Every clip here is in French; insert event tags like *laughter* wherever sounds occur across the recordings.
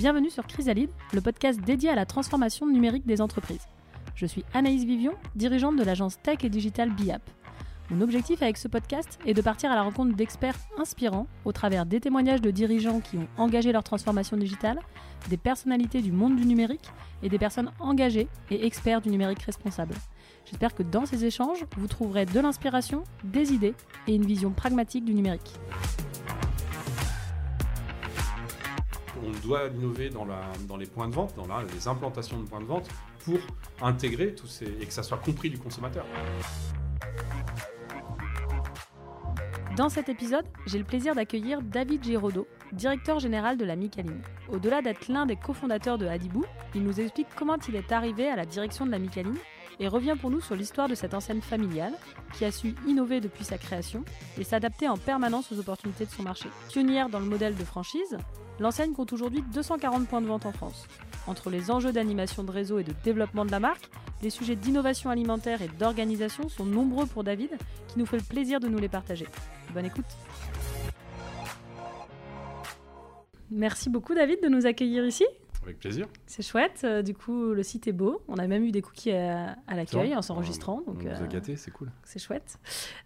Bienvenue sur Chrysalide, le podcast dédié à la transformation numérique des entreprises. Je suis Anaïs Vivion, dirigeante de l'agence tech et digital BIAP. Mon objectif avec ce podcast est de partir à la rencontre d'experts inspirants au travers des témoignages de dirigeants qui ont engagé leur transformation digitale, des personnalités du monde du numérique et des personnes engagées et experts du numérique responsable. J'espère que dans ces échanges, vous trouverez de l'inspiration, des idées et une vision pragmatique du numérique. On doit innover dans, les points de vente, dans les implantations de points de vente pour intégrer tous ces et que ça soit compris du consommateur. Dans cet épisode, j'ai le plaisir d'accueillir David Giraudot, directeur général de la Micaline. Au-delà d'être l'un des cofondateurs de Hadibou, il nous explique comment il est arrivé à la direction de la Micaline et revient pour nous sur l'histoire de cette enseigne familiale qui a su innover depuis sa création et s'adapter en permanence aux opportunités de son marché. Pionnière dans le modèle de franchise, l'enseigne compte aujourd'hui 240 points de vente en France. Entre les enjeux d'animation de réseau et de développement de la marque, les sujets d'innovation alimentaire et d'organisation sont nombreux pour David, qui nous fait le plaisir de nous les partager. Bonne écoute. Merci beaucoup David de nous accueillir ici. Avec plaisir. C'est chouette. Euh, du coup, le site est beau. On a même eu des cookies à, à l'accueil en s'enregistrant. On Donc, nous a euh, gâtés, c'est cool. c'est chouette.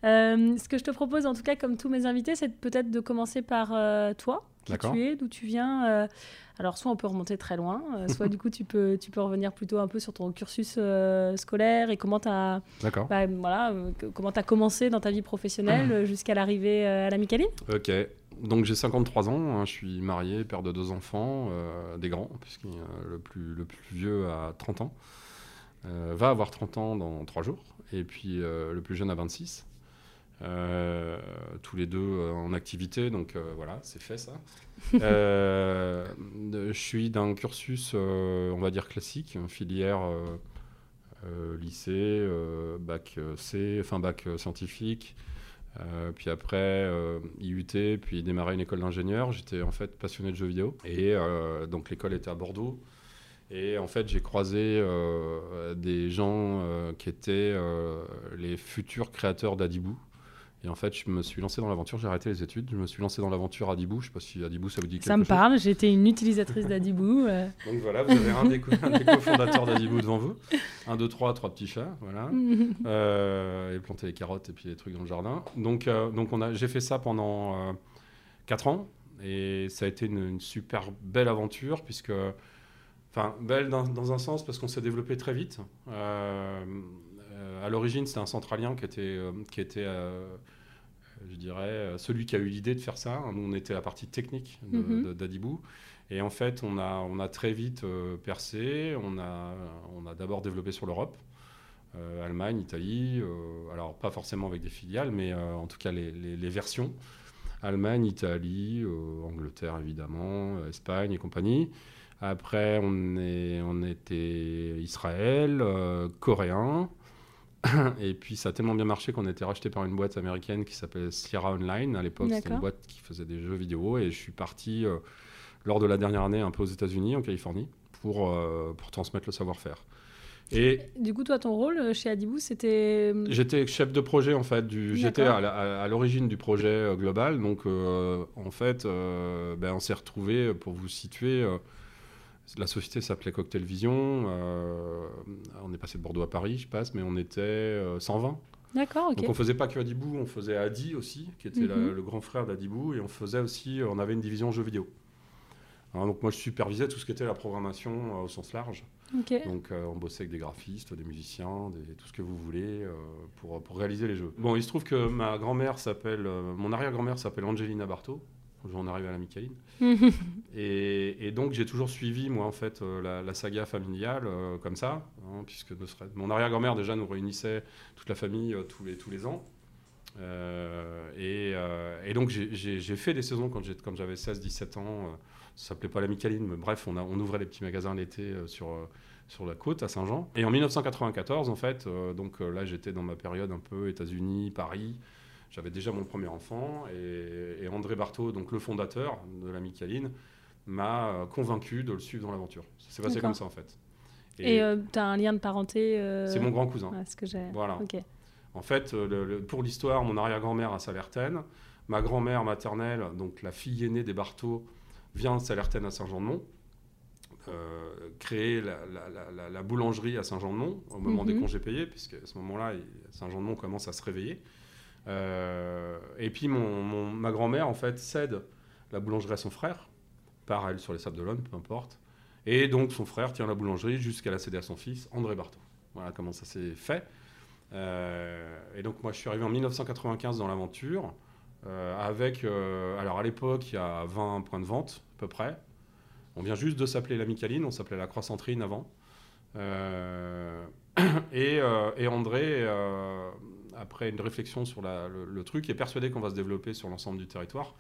Euh, ce que je te propose, en tout cas, comme tous mes invités, c'est peut-être de commencer par toi, qui tu es, d'où tu viens. alors, soit on peut remonter très loin, *laughs* soit du coup, tu peux, tu peux revenir plutôt un peu sur ton cursus euh, scolaire et comment tu as, D'accord. voilà, comment as commencé dans ta vie professionnelle *clears throat* jusqu'à l'arrivée à la Micaline. Ok. Donc j'ai 53 ans, hein, je suis marié, père de deux enfants, euh, des grands, puisque le, plus, le plus vieux a 30 ans, euh, va avoir 30 ans dans 3 jours, et puis euh, le plus jeune a 26. Euh, tous les deux en activité, donc voilà, c'est fait ça. *laughs* Je suis d'un cursus, on va dire classique, filière lycée, bac C, enfin bac scientifique, euh, puis après, euh, IUT, puis démarrer une école d'ingénieur. J'étais en fait passionné de jeux vidéo. Et euh, donc l'école était à Bordeaux. Et en fait, j'ai croisé des gens qui étaient les futurs créateurs d'Adibou. Et en fait, je me suis lancé dans l'aventure, j'ai arrêté les études, je me suis lancé dans l'aventure Adibou. Je sais pas si Adibou, ça vous dit quelque Ça me chose. parle, été une utilisatrice d'Adibou. euh. Donc voilà, vous avez un des, co- cofondateurs d'Adibou devant vous. Un, deux, trois, trois petits chats, voilà. *laughs* Euh, et planter les carottes et puis les trucs dans le jardin. Donc, euh, donc on a, j'ai fait ça pendant 4 ans et ça a été une, une super belle aventure puisque, enfin, belle dans, dans un sens parce qu'on s'est développé très vite. Euh, à l'origine, c'était un centralien qui était, euh, qui était euh, je dirais, celui qui a eu l'idée de faire ça. Nous, on était la partie technique Mhm. d'Adibou. Et en fait, on a, on a très vite percé. On a, on a d'abord développé sur l'Europe. Euh, Allemagne, Italie, euh, alors pas forcément avec des filiales, mais euh, en tout cas les, les- les versions. Allemagne, Italie, Angleterre évidemment, Espagne et compagnie. Après, on, est, on était Israël, coréen. *coughs* Et puis ça a tellement bien marché qu'on a été racheté par une boîte américaine qui s'appelle Sierra Online à l'époque. C'était une boîte qui faisait des jeux vidéo. Et je suis parti euh, lors de la dernière année un peu aux États-Unis, en Californie, pour, euh, pour transmettre le savoir-faire. Et Du coup, toi, ton rôle euh, chez Adibou, c'était. J'étais chef de projet en fait. Du, j'étais à, l'origine du projet euh, global. Donc en fait, ben, on s'est retrouvé pour vous situer. Euh, la société s'appelait Cocktail Vision. euh, on est passé de Bordeaux à Paris, je passe, mais on était euh, 120. D'accord, ok. Donc on faisait pas que Adibou, on faisait Adi aussi, qui était la- Mhm. le grand frère d'Adibou, et on faisait aussi, on avait une division jeux vidéo. Alors, donc moi je supervisais tout ce qui était la programmation euh, au sens large. Donc euh, on bossait avec des graphistes, des musiciens, des- tout ce que vous voulez euh, pour, pour réaliser les jeux. Bon, il se trouve que ma grand-mère s'appelle, euh, mon arrière-grand-mère s'appelle Angelina Barto. On arrive à la Micaline. *laughs* Et, et donc j'ai toujours suivi moi en fait euh, la, la saga familiale euh, comme ça, hein, puisque ne serait- mon arrière-grand-mère déjà nous réunissait toute la famille euh, tous les tous les ans. Et, et donc j'ai- fait des saisons quand j'avais 16-17 ans. ça s'appelait pas la Micaline, mais bref, on, a, on ouvrait les petits magasins l'été sur sur la côte à Saint-Jean. Et en 1994 en fait, euh, donc euh, là j'étais dans ma période un peu États-Unis, Paris. J'avais déjà mon premier enfant et, et André Barthaud, donc le fondateur de la Micaline, m'a euh, convaincu de le suivre dans l'aventure. Ça s'est passé comme ça en fait. Et euh, tu as un lien de parenté euh, c'est mon grand cousin. ce que. Voilà. En fait, le- le- pour l'histoire, mon arrière-grand-mère à Salertaine, ma grand-mère maternelle, donc la fille aînée des Barthaud, vient de Salertaine à Saint-Jean-de-Mont. créé la, boulangerie à Saint-Jean-de-Mont au moment des mhm. congés payés, puisque à ce moment-là, Saint-Jean-de-Mont commence à se réveiller. Et puis mon, ma grand-mère, en fait, cède la boulangerie à son frère, par elle sur les Sables d'Olonne, peu importe. Et donc son frère tient la boulangerie jusqu'à la céder à son fils, André Barthaud. Voilà comment ça s'est fait. Euh, et donc moi je suis arrivé en 1995 dans l'aventure, euh, avec, euh, alors à l'époque il y a 20 points de vente à peu près. On vient juste de s'appeler la Micaline, on s'appelait la Croissantrine avant. *coughs* Et, et, André, après une réflexion sur le, le, truc, est persuadé qu'on va se développer sur l'ensemble du territoire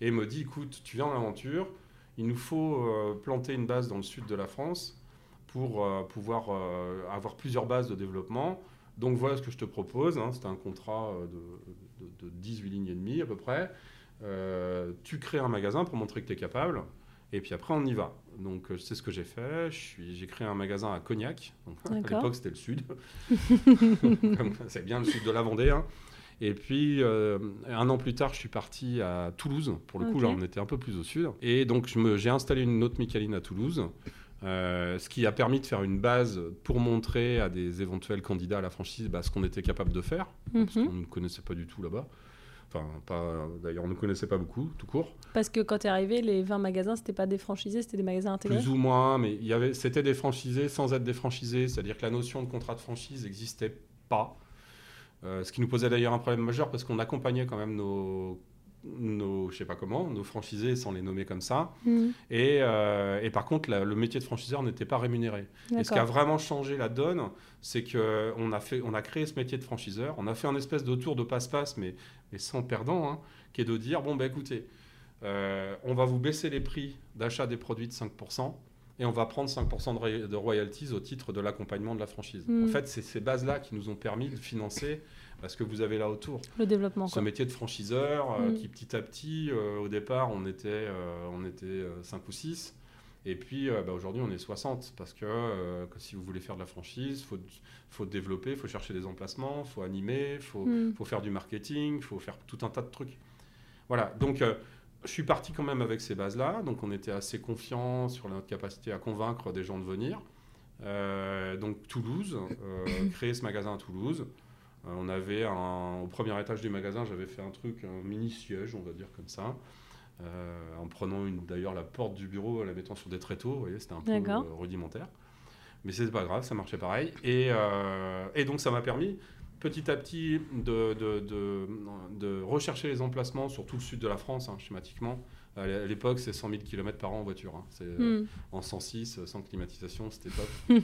et me dit écoute, tu viens en aventure, il nous faut euh, planter une base dans le sud de la France pour euh, pouvoir euh, avoir plusieurs bases de développement. Donc voilà ce que je te propose. Hein. C'était un contrat de, 18 lignes et demie à peu près. tu crées un magasin pour montrer que tu es capable. Et puis après, on y va. Donc, c'est ce que j'ai fait. J'ai créé un magasin à Cognac. à l'époque, c'était le sud. *laughs* c'est bien le sud de la Vendée. Hein. Et puis, euh, un an plus tard, je suis parti à Toulouse. Pour le coup, là, on était un peu plus au sud. Et donc, j'ai installé une autre Micaline à Toulouse. Euh, ce qui a permis de faire une base pour montrer à des éventuels candidats à la franchise bah, ce qu'on était capable de faire, parce mhm. qu'on ne connaissait pas du tout là-bas. Enfin, pas, d'ailleurs, on ne connaissait pas beaucoup, tout court. Parce que quand tu es arrivé, les 20 magasins, c'était pas des franchisés, c'était des magasins intégrés Plus ou moins, mais il y avait, c'était des franchisés sans être des franchisés, c'est-à-dire que la notion de contrat de franchise n'existait pas. Euh, ce qui nous posait d'ailleurs un problème majeur parce qu'on accompagnait quand même nos, nos, je sais pas comment, nos franchisés sans les nommer comme ça. Mm. Et, euh, et, par contre, le métier de franchiseur n'était pas rémunéré. Et ce qui a vraiment changé la donne, c'est qu'on a, fait, on a créé ce métier de franchiseur. On a fait un espèce de tour de passe-passe, mais, mais sans perdant, hein, qui est de dire bon, ben écoutez, euh, on va vous baisser les prix d'achat des produits de 5% et on va prendre 5% de, royalties au titre de l'accompagnement de la franchise. En hmm. fait, c'est ces bases-là qui nous ont permis de financer ce que vous avez là autour. Le développement. Ce métier de franchiseur euh, hmm. qui petit à petit, euh, au départ, on était, euh, on était 5 ou 6. Et puis bah, aujourd'hui, on est 60 parce que, si vous voulez faire de la franchise, il faut, faut développer, il faut chercher des emplacements, il faut animer, il faut, hmm. faut, faire du marketing, il faut faire tout un tas de trucs. Voilà, donc je suis parti quand même avec ces bases-là, donc on était assez confiant sur notre capacité à convaincre des gens de venir. Donc Toulouse, *coughs* créer ce magasin à Toulouse. Euh, on avait un, au premier étage du magasin, j'avais fait un truc, un mini siège, on va dire comme ça, en prenant d'ailleurs la porte du bureau, en la mettant sur des tréteaux. Vous voyez, c'était un peu rudimentaire, mais c'était pas grave, ça marchait pareil. Et, et donc ça m'a permis petit à petit de, de, de, rechercher les emplacements sur tout le sud de la France, hein, schématiquement. À l'époque, c'est 100 000 km par an en voiture. Hein. C'est, euh, hmm. En 106, sans climatisation, c'était top.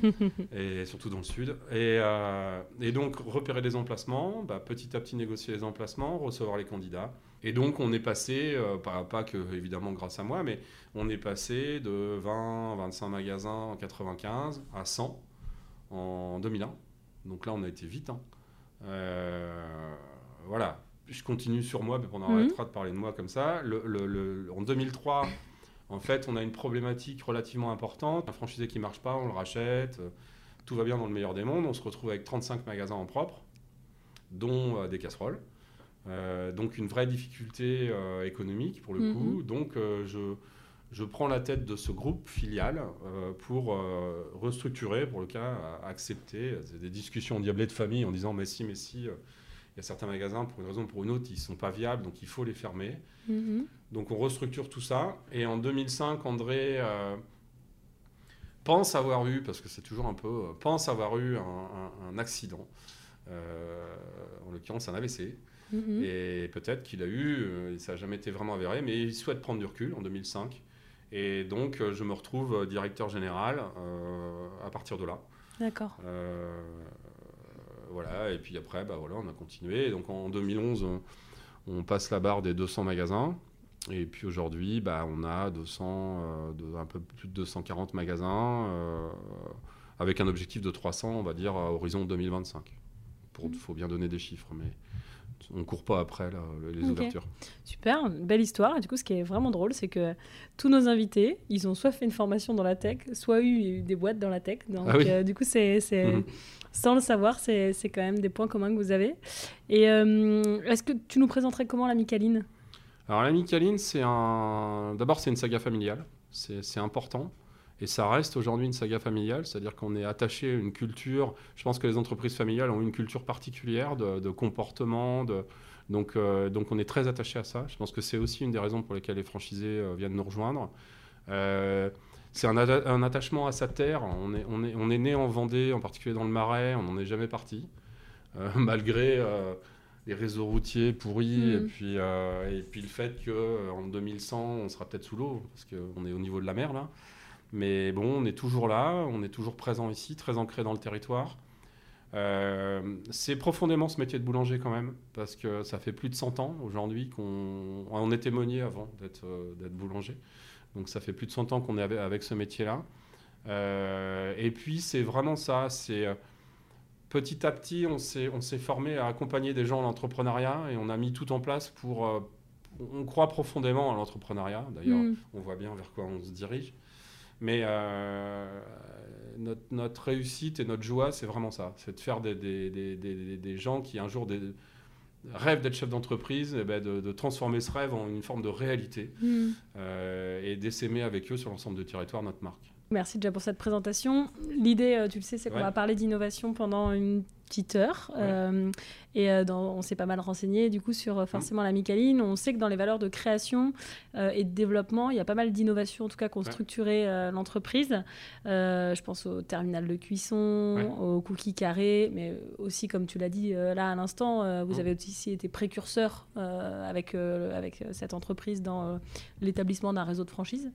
*laughs* et surtout dans le sud. Et, euh, et donc, repérer les emplacements, bah, petit à petit négocier les emplacements, recevoir les candidats. Et donc, on est passé, euh, pas, pas, que évidemment grâce à moi, mais on est passé de 20, 25 magasins en 95 à 100 en 2001. Donc là, on a été vite. Hein. Euh, voilà, je continue sur moi, mais on arrêtera de parler de moi comme ça. Le, en 2003, en fait, on a une problématique relativement importante. Un franchisé qui marche pas, on le rachète. Tout va bien dans le meilleur des mondes. On se retrouve avec 35 magasins en propre, dont euh, des casseroles. Euh, donc une vraie difficulté économique pour le mhm. coup. Donc je, je prends la tête de ce groupe filial euh, pour euh, restructurer, pour le cas, accepter des discussions diablées de famille en disant mais si, mais si, euh, il y a certains magasins, pour une raison ou pour une autre, ils ne sont pas viables, donc il faut les fermer. Mm-hmm. Donc on restructure tout ça. Et en 2005, André pense avoir eu, parce que c'est toujours un peu, pense avoir eu un, accident, en l'occurrence un AVC. Mm-hmm. Et peut-être qu'il a eu, ça n'a jamais été vraiment avéré, mais il souhaite prendre du recul en 2005. Et donc, euh, je me retrouve euh, directeur général euh, à partir de là. D'accord. Voilà, et puis après, bah, voilà, on a continué. donc, en 2011, on, passe la barre des 200 magasins. Et puis aujourd'hui, bah, on a 200, un peu plus de 240 magasins, avec un objectif de 300, on va dire, à horizon 2025. Il mmh. faut bien donner des chiffres, mais on court pas après les ouvertures. Super, belle histoire. Et du coup, ce qui est vraiment drôle, c'est que tous nos invités, ils ont soit fait une formation dans la tech, soit eu des boîtes dans la tech. Donc, ah euh, du coup, c'est, *laughs* mhm. Sans le savoir, c'est, quand même des points communs que vous avez. Et euh, est-ce que tu nous présenterais comment la Micaline Alors, la Micaline, c'est un. D'abord, c'est une saga familiale. C'est, important. Et ça reste aujourd'hui une saga familiale, c'est-à-dire qu'on est attaché à une culture. Je pense que les entreprises familiales ont une culture particulière de, comportement. De, donc, euh, donc on est très attaché à ça. Je pense que c'est aussi une des raisons pour lesquelles les franchisés euh, viennent nous rejoindre. C'est un, un, attachement à sa terre. On est, on, est, on est né en Vendée, en particulier dans le Marais. On n'en est jamais parti, *laughs* malgré les réseaux routiers pourris et, mm. puis, et puis le fait qu'en 2100, on sera peut-être sous l'eau, parce qu'on est au niveau de la mer là. Mais bon, on est toujours là, on est toujours présent ici, très ancré dans le territoire. Euh, c'est profondément ce métier de boulanger quand même, parce que ça fait plus de 100 ans aujourd'hui qu'on on était meunier avant euh, d'être boulanger. Donc ça fait plus de 100 ans qu'on est avec, ce métier-là. Euh, et puis c'est vraiment ça, c'est petit à petit on s'est formé à accompagner des gens en l'entrepreneuriat et on a mis tout en place pour... on croit profondément à l'entrepreneuriat, d'ailleurs mm. on voit bien vers quoi on se dirige. Mais euh, notre, réussite et notre joie, c'est vraiment ça. C'est de faire des, des, des, des, gens qui un jour rêvent d'être chef d'entreprise, eh ben de, transformer ce rêve en une forme de réalité mm. euh, et d'essaimer avec eux sur l'ensemble du territoire notre marque. Merci déjà pour cette présentation. L'idée, euh, tu le sais, c'est qu'on va parler d'innovation pendant une petite heure. Et euh, on s'est pas mal renseigné du coup sur euh, mmh. forcément la Micaline. On sait que dans les valeurs de création euh, et de développement, il y a pas mal d'innovations en tout cas qui ont structuré l'entreprise. je pense au terminal de cuisson, au cookie carré, mais aussi comme tu l'as dit là à l'instant, vous mmh. avez aussi été précurseur avec, avec cette entreprise dans l'établissement d'un réseau de franchise.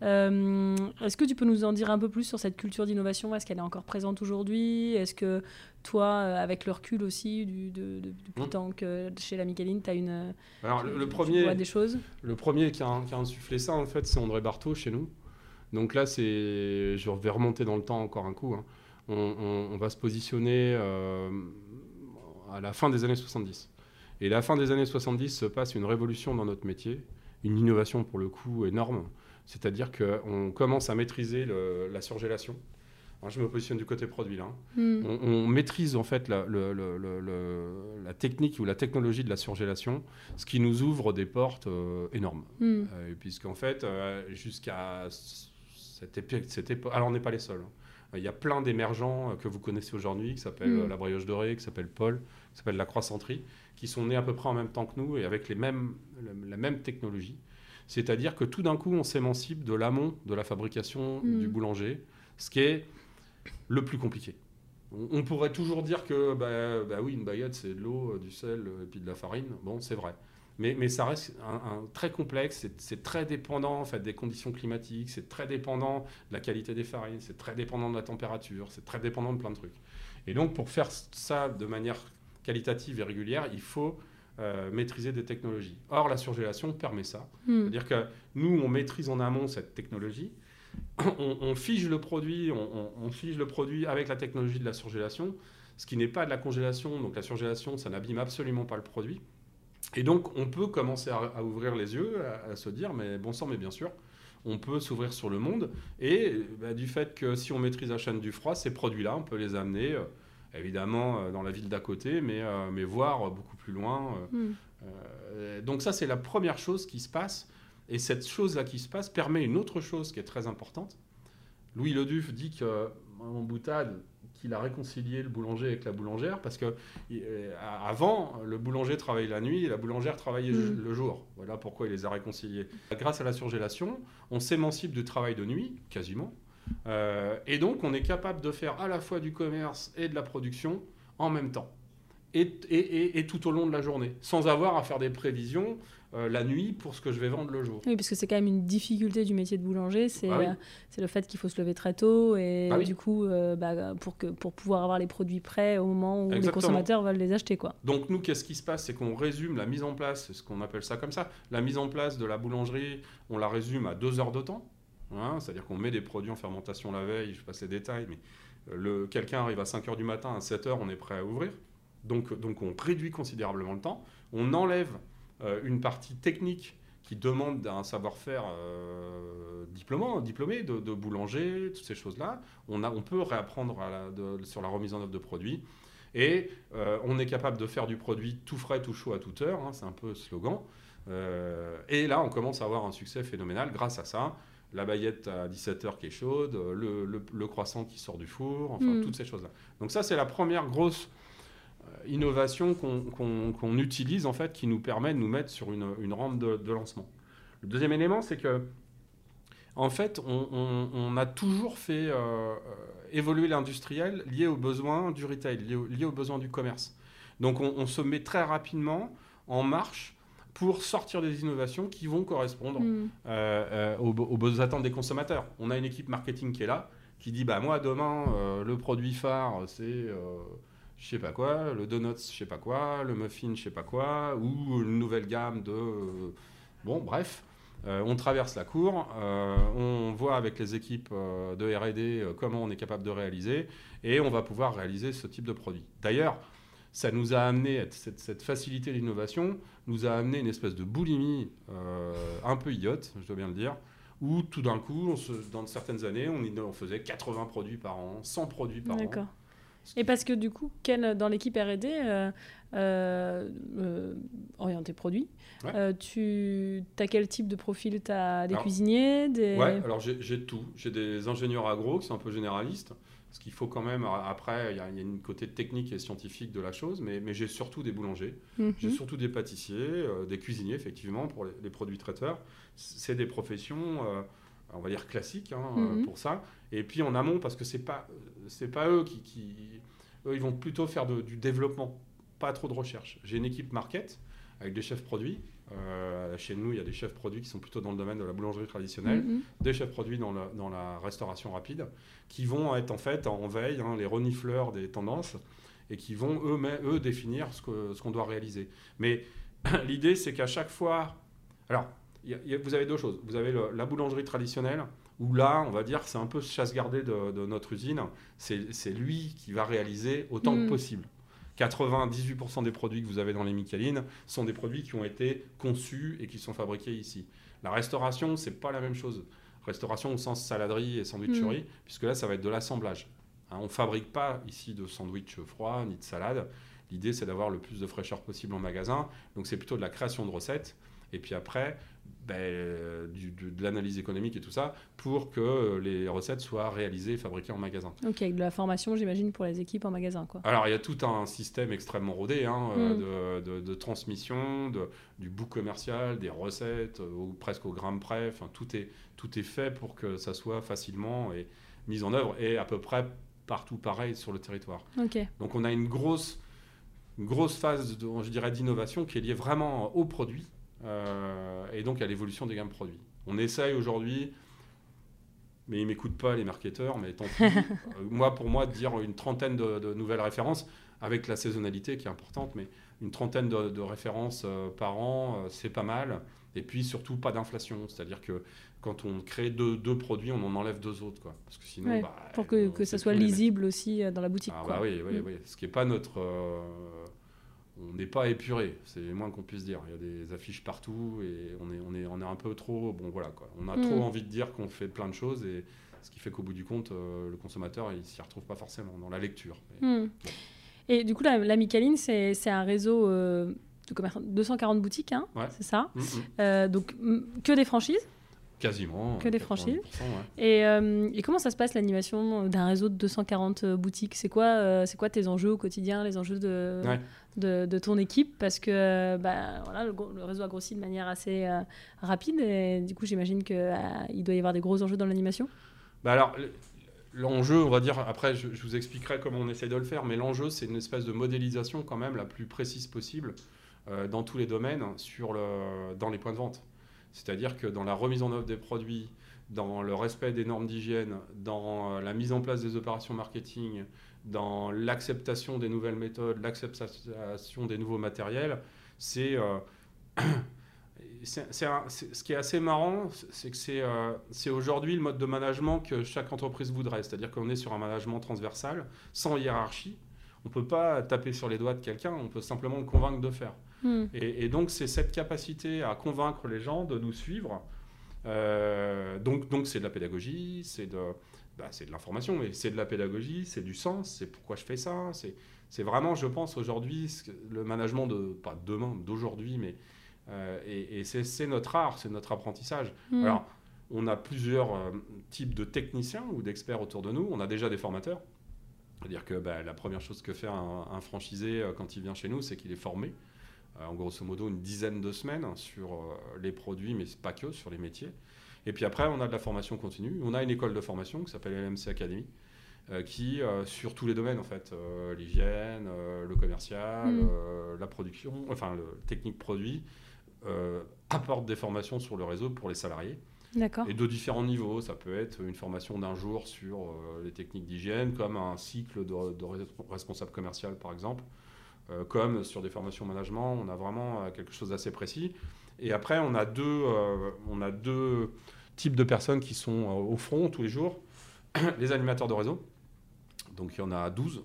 Mmh. Est-ce que tu peux nous en dire un peu plus sur cette culture d'innovation? Est-ce qu'elle est encore présente aujourd'hui? Est-ce que toi, avec le recul aussi du, depuis le mmh. temps que chez la Micheline, tu as une. Alors, le, premier. des choses Le premier qui a, qui a insufflé ça, en fait, c'est André Barthaud chez nous. Donc là, c'est. Je vais remonter dans le temps encore un coup. Hein. On, va se positionner euh, à la fin des années 70. Et la fin des années 70 se passe une révolution dans notre métier, une innovation pour le coup énorme. C'est-à-dire qu'on commence à maîtriser la surgélation je me positionne du côté produit là. Hmm. On, maîtrise en fait la, la, technique ou la technologie de la surgélation, ce qui nous ouvre des portes euh, énormes. Hmm. Euh, puisqu'en fait, euh, jusqu'à cette époque, alors on n'est pas les seuls. Hein. Il y a plein d'émergents que vous connaissez aujourd'hui, qui s'appellent hmm. la brioche dorée, qui s'appelle Paul, qui s'appelle la croissanterie, qui sont nés à peu près en même temps que nous et avec les mêmes, la même technologie. C'est-à-dire que tout d'un coup, on s'émancipe de l'amont de la fabrication du boulanger, ce qui est le plus compliqué. On, pourrait toujours dire que, bah, bah, oui, une baguette, c'est de l'eau, euh, du sel euh, et puis de la farine. Bon, c'est vrai. Mais, mais, ça reste un, très complexe, c'est très dépendant en fait, des conditions climatiques, c'est très dépendant de la qualité des farines, c'est très dépendant de la température, c'est très dépendant de plein de trucs. Et donc pour faire ça de manière qualitative et régulière, il faut euh, maîtriser des technologies. Or, la surgélation permet ça. Hmm. C'est-à-dire que nous, on maîtrise en amont cette technologie, on, fige le produit, on, fige le produit avec la technologie de la surgélation, ce qui n'est pas de la congélation. Donc la surgélation, ça n'abîme absolument pas le produit. Et donc on peut commencer à, ouvrir les yeux, à, se dire, mais bon sang, mais bien sûr, on peut s'ouvrir sur le monde. Et bah, du fait que si on maîtrise la chaîne du froid, ces produits-là, on peut les amener, euh, évidemment, euh, dans la ville d'à côté, mais, euh, mais voir beaucoup plus loin. Hmm. donc ça, c'est la première chose qui se passe. Et cette chose-là qui se passe permet une autre chose qui est très importante. Louis Leduf dit que, en boutade, qu'il a réconcilié le boulanger avec la boulangère parce que euh, avant le boulanger travaillait la nuit et la boulangère travaillait mm. le jour. Voilà pourquoi il les a réconciliés. Grâce à la surgélation, on s'émancipe du travail de nuit quasiment, euh, et donc on est capable de faire à la fois du commerce et de la production en même temps et, tout au long de la journée, sans avoir à faire des prévisions euh, la nuit pour ce que je vais vendre le jour. Oui, parce que c'est quand même une difficulté du métier de boulanger, c'est ah euh, le fait qu'il faut se lever très tôt et ah du coup, euh, bah, pour, que, pour pouvoir avoir les produits prêts au moment où les consommateurs veulent les acheter. Quoi. Donc nous, qu'est-ce qui se passe? C'est qu'on résume la mise en place, c'est ce qu'on appelle ça comme ça, la mise en place de la boulangerie, on la résume à deux heures de temps. Hein, c'est-à-dire qu'on met des produits en fermentation la veille, je passe les détails, mais quelqu'un arrive à 5 heures du matin, à 7 heures, on est prêt à ouvrir. Donc, donc on réduit considérablement le temps. On enlève une partie technique qui demande un savoir-faire euh, diplômé, de, boulanger, toutes ces choses-là. On, on peut réapprendre sur la remise en œuvre de produits. Et euh, on est capable de faire du produit tout frais, tout chaud à toute heure. Hein, c'est un peu le slogan. et là, on commence à avoir un succès phénoménal grâce à ça. la baguette à 17h qui est chaude, le, le, croissant qui sort du four, enfin Mm. toutes ces choses-là. Donc ça, c'est la première grosse euh, innovation qu'on utilise, en fait, qui nous permet de nous mettre sur une, une rampe de, de lancement. Le deuxième élément, c'est que, en fait, on, on- on a toujours fait euh, euh, évoluer l'industriel lié aux besoins du retail, lié, au- lié aux besoins du commerce. Donc on, on se met très rapidement en marche pour sortir des innovations qui vont correspondre Mm. euh, euh, aux, attentes des consommateurs. On a une équipe marketing qui est là, qui dit bah moi demain euh, le produit phare c'est euh, je sais pas quoi, le donuts je sais pas quoi, le muffin je sais pas quoi, ou une nouvelle gamme de euh, bon bref. Euh, on traverse la cour, euh, on voit avec les équipes de R&D comment on est capable de réaliser, et on va pouvoir réaliser ce type de produit. D'ailleurs, ça nous a amené, cette, cette facilité d'innovation nous a amené une espèce de boulimie un peu idiote, je dois bien le dire, où tout d'un coup, dans certaines années, on, on faisait 80 produits par an, 100 produits par an. Et parce que du coup, Ken, dans l'équipe R&D, euh, euh, euh, orienté produit, Ouais. euh, tu as quel type de profil? Tu as des Alors, cuisiniers des... Ouais, alors j'ai tout. J'ai des ingénieurs agro qui sont un peu généralistes, parce qu'il faut quand même, après, il y, a il y a une côté technique et scientifique de la chose, mais, mais j'ai surtout des boulangers, Mhm. j'ai surtout des pâtissiers, euh, des cuisiniers, effectivement, pour les, les produits traiteurs. C'est des professions, on va dire, classiques hein, euh, Mhm. pour ça. Et puis en amont, parce que c'est pas, c'est pas eux qui, qui- Eux, ils vont plutôt faire de- du développement, pas trop de recherche. J'ai une équipe market avec des chefs produits. Euh, chez nous, il y a des chefs produits qui sont plutôt dans le domaine de la boulangerie traditionnelle Mhm. des chefs produits dans la, dans la restauration rapide, qui vont être en fait en veille, hein, les renifleurs des tendances, et qui vont eux, eux définir ce que- ce qu'on doit réaliser. Mais *clears throat* l'idée, c'est qu'à chaque fois... Alors, y a- il y a- vous avez deux choses. Vous avez le- la boulangerie traditionnelle, où là, on va dire, c'est un peu chasse gardée de, de notre usine. C'est lui qui va réaliser autant Mm. que possible. 98% des produits que vous avez dans les Michelin sont des produits qui ont été conçus et qui sont fabriqués ici. La restauration, c'est pas la même chose. Restauration au sens saladerie et sandwicherie, puisque là, ça va être de l'assemblage. Hein, on fabrique pas ici de sandwich froid ni de salade. L'idée, c'est d'avoir le plus de fraîcheur possible en magasin. Donc, c'est plutôt de la création de recettes. Et puis après, ben, euh, du- du- de l'analyse économique et tout ça, pour que euh, les recettes soient réalisées et fabriquées en magasin. Ok, avec de la formation, j'imagine, pour les équipes en magasin. Quoi. Alors, il y a tout un système extrêmement rodé hein, euh, Mm. de, de- de transmission, de- du book commercial, des recettes, presque au gramme près. Enfin, tout, est, tout est fait pour que ça soit facilement et mis en œuvre et à peu près partout pareil sur le territoire. Ok. Donc, on a une grosse, une grosse phase, de, je dirais, d'innovation qui est liée vraiment au produit euh, et donc à l'évolution des gammes produits. On essaye aujourd'hui, mais ils m'écoutent pas les marketeurs, mais tant pis. *laughs* Euh, moi, pour moi, de dire une trentaine de, de nouvelles références avec la saisonnalité qui est importante, mais une trentaine de, de références euh, par an, euh, c'est pas mal. Et puis surtout pas d'inflation, c'est-à-dire que quand on crée deux, deux produits, on en enlève deux autres, quoi. Parce que sinon, Ouais, bah, Pour que, ça soit lisible aussi euh, dans la boutique. Ah quoi. bah oui, oui, Mm. oui. Ce qui n'est pas notre... euh, on n'est pas épuré, c'est le moins qu'on puisse dire. Il y a des affiches partout et on est, on est, on est un peu trop... Bon voilà, quoi. On a trop envie de dire qu'on fait plein de choses et ce qui fait qu'au bout du compte, euh, le consommateur, il s'y retrouve pas forcément dans la lecture. Mais- Hmm. Et du coup, la, la Micaline, c'est un réseau euh, de commerçants, 240 boutiques, hein, Ouais. c'est ça? Mm, mm. Euh, Donc, que des franchises? Quasiment. Que des 90%, franchises. ouais. Et, euh, et comment ça se passe l'animation d'un réseau de 240 euh, boutiques? C'est quoi, euh, c'est quoi tes enjeux au quotidien, les enjeux de, Ouais. de, de ton équipe? Parce que euh, bah, voilà, le, réseau a grossi de manière assez euh, rapide et du coup, j'imagine qu'il doit y avoir des gros enjeux dans l'animation. Bah alors, l'enjeu, on va dire, après je, je vous expliquerai comment on essaie de le faire, mais l'enjeu, c'est une espèce de modélisation quand même la plus précise possible euh, dans tous les domaines sur le, dans les points de vente. C'est-à-dire que dans la remise en œuvre des produits, dans le respect des normes d'hygiène, dans euh, la mise en place des opérations marketing, dans l'acceptation des nouvelles méthodes, l'acceptation des nouveaux matériels, c'est... euh, *coughs* ce qui est assez marrant, c'est que euh, c'est aujourd'hui le mode de management que chaque entreprise voudrait. C'est-à-dire qu'on est sur un management transversal, sans hiérarchie. On ne peut pas taper sur les doigts de quelqu'un, on peut simplement le convaincre de faire. Hmm. Et, et donc, c'est cette capacité à convaincre les gens de nous suivre. Euh, donc, donc c'est de la pédagogie, c'est de, bah, c'est de l'information, mais c'est de la pédagogie, c'est du sens, c'est pourquoi je fais ça. C'est, c'est vraiment, je pense, aujourd'hui, le management de, pas de demain, d'aujourd'hui, mais. euh, et et c'est, c'est notre art, c'est notre apprentissage. Hmm. Alors, On a plusieurs types de techniciens ou d'experts autour de nous. On a déjà des formateurs. C'est-à-dire que bah, la première chose que fait un, franchisé quand il vient chez nous, c'est qu'il est formé en grosso modo une dizaine de semaines sur les produits, mais pas que, sur les métiers. Et puis après, on a de la formation continue. On a une école de formation qui s'appelle LMC Academy, euh, qui, euh, sur tous les domaines, en fait, euh, l'hygiène, le commercial, mm. la production, enfin, le technique produit, apporte des formations sur le réseau pour les salariés. Et de différents niveaux. Ça peut être une formation d'un jour sur les techniques d'hygiène, comme un cycle de, responsable commercial, par exemple. Comme sur des formations management, on a vraiment quelque chose d'assez précis. Et après, on a deux, on a deux types de personnes qui sont au front tous les jours. *clears throat* les animateurs de réseau, donc il y en a 12,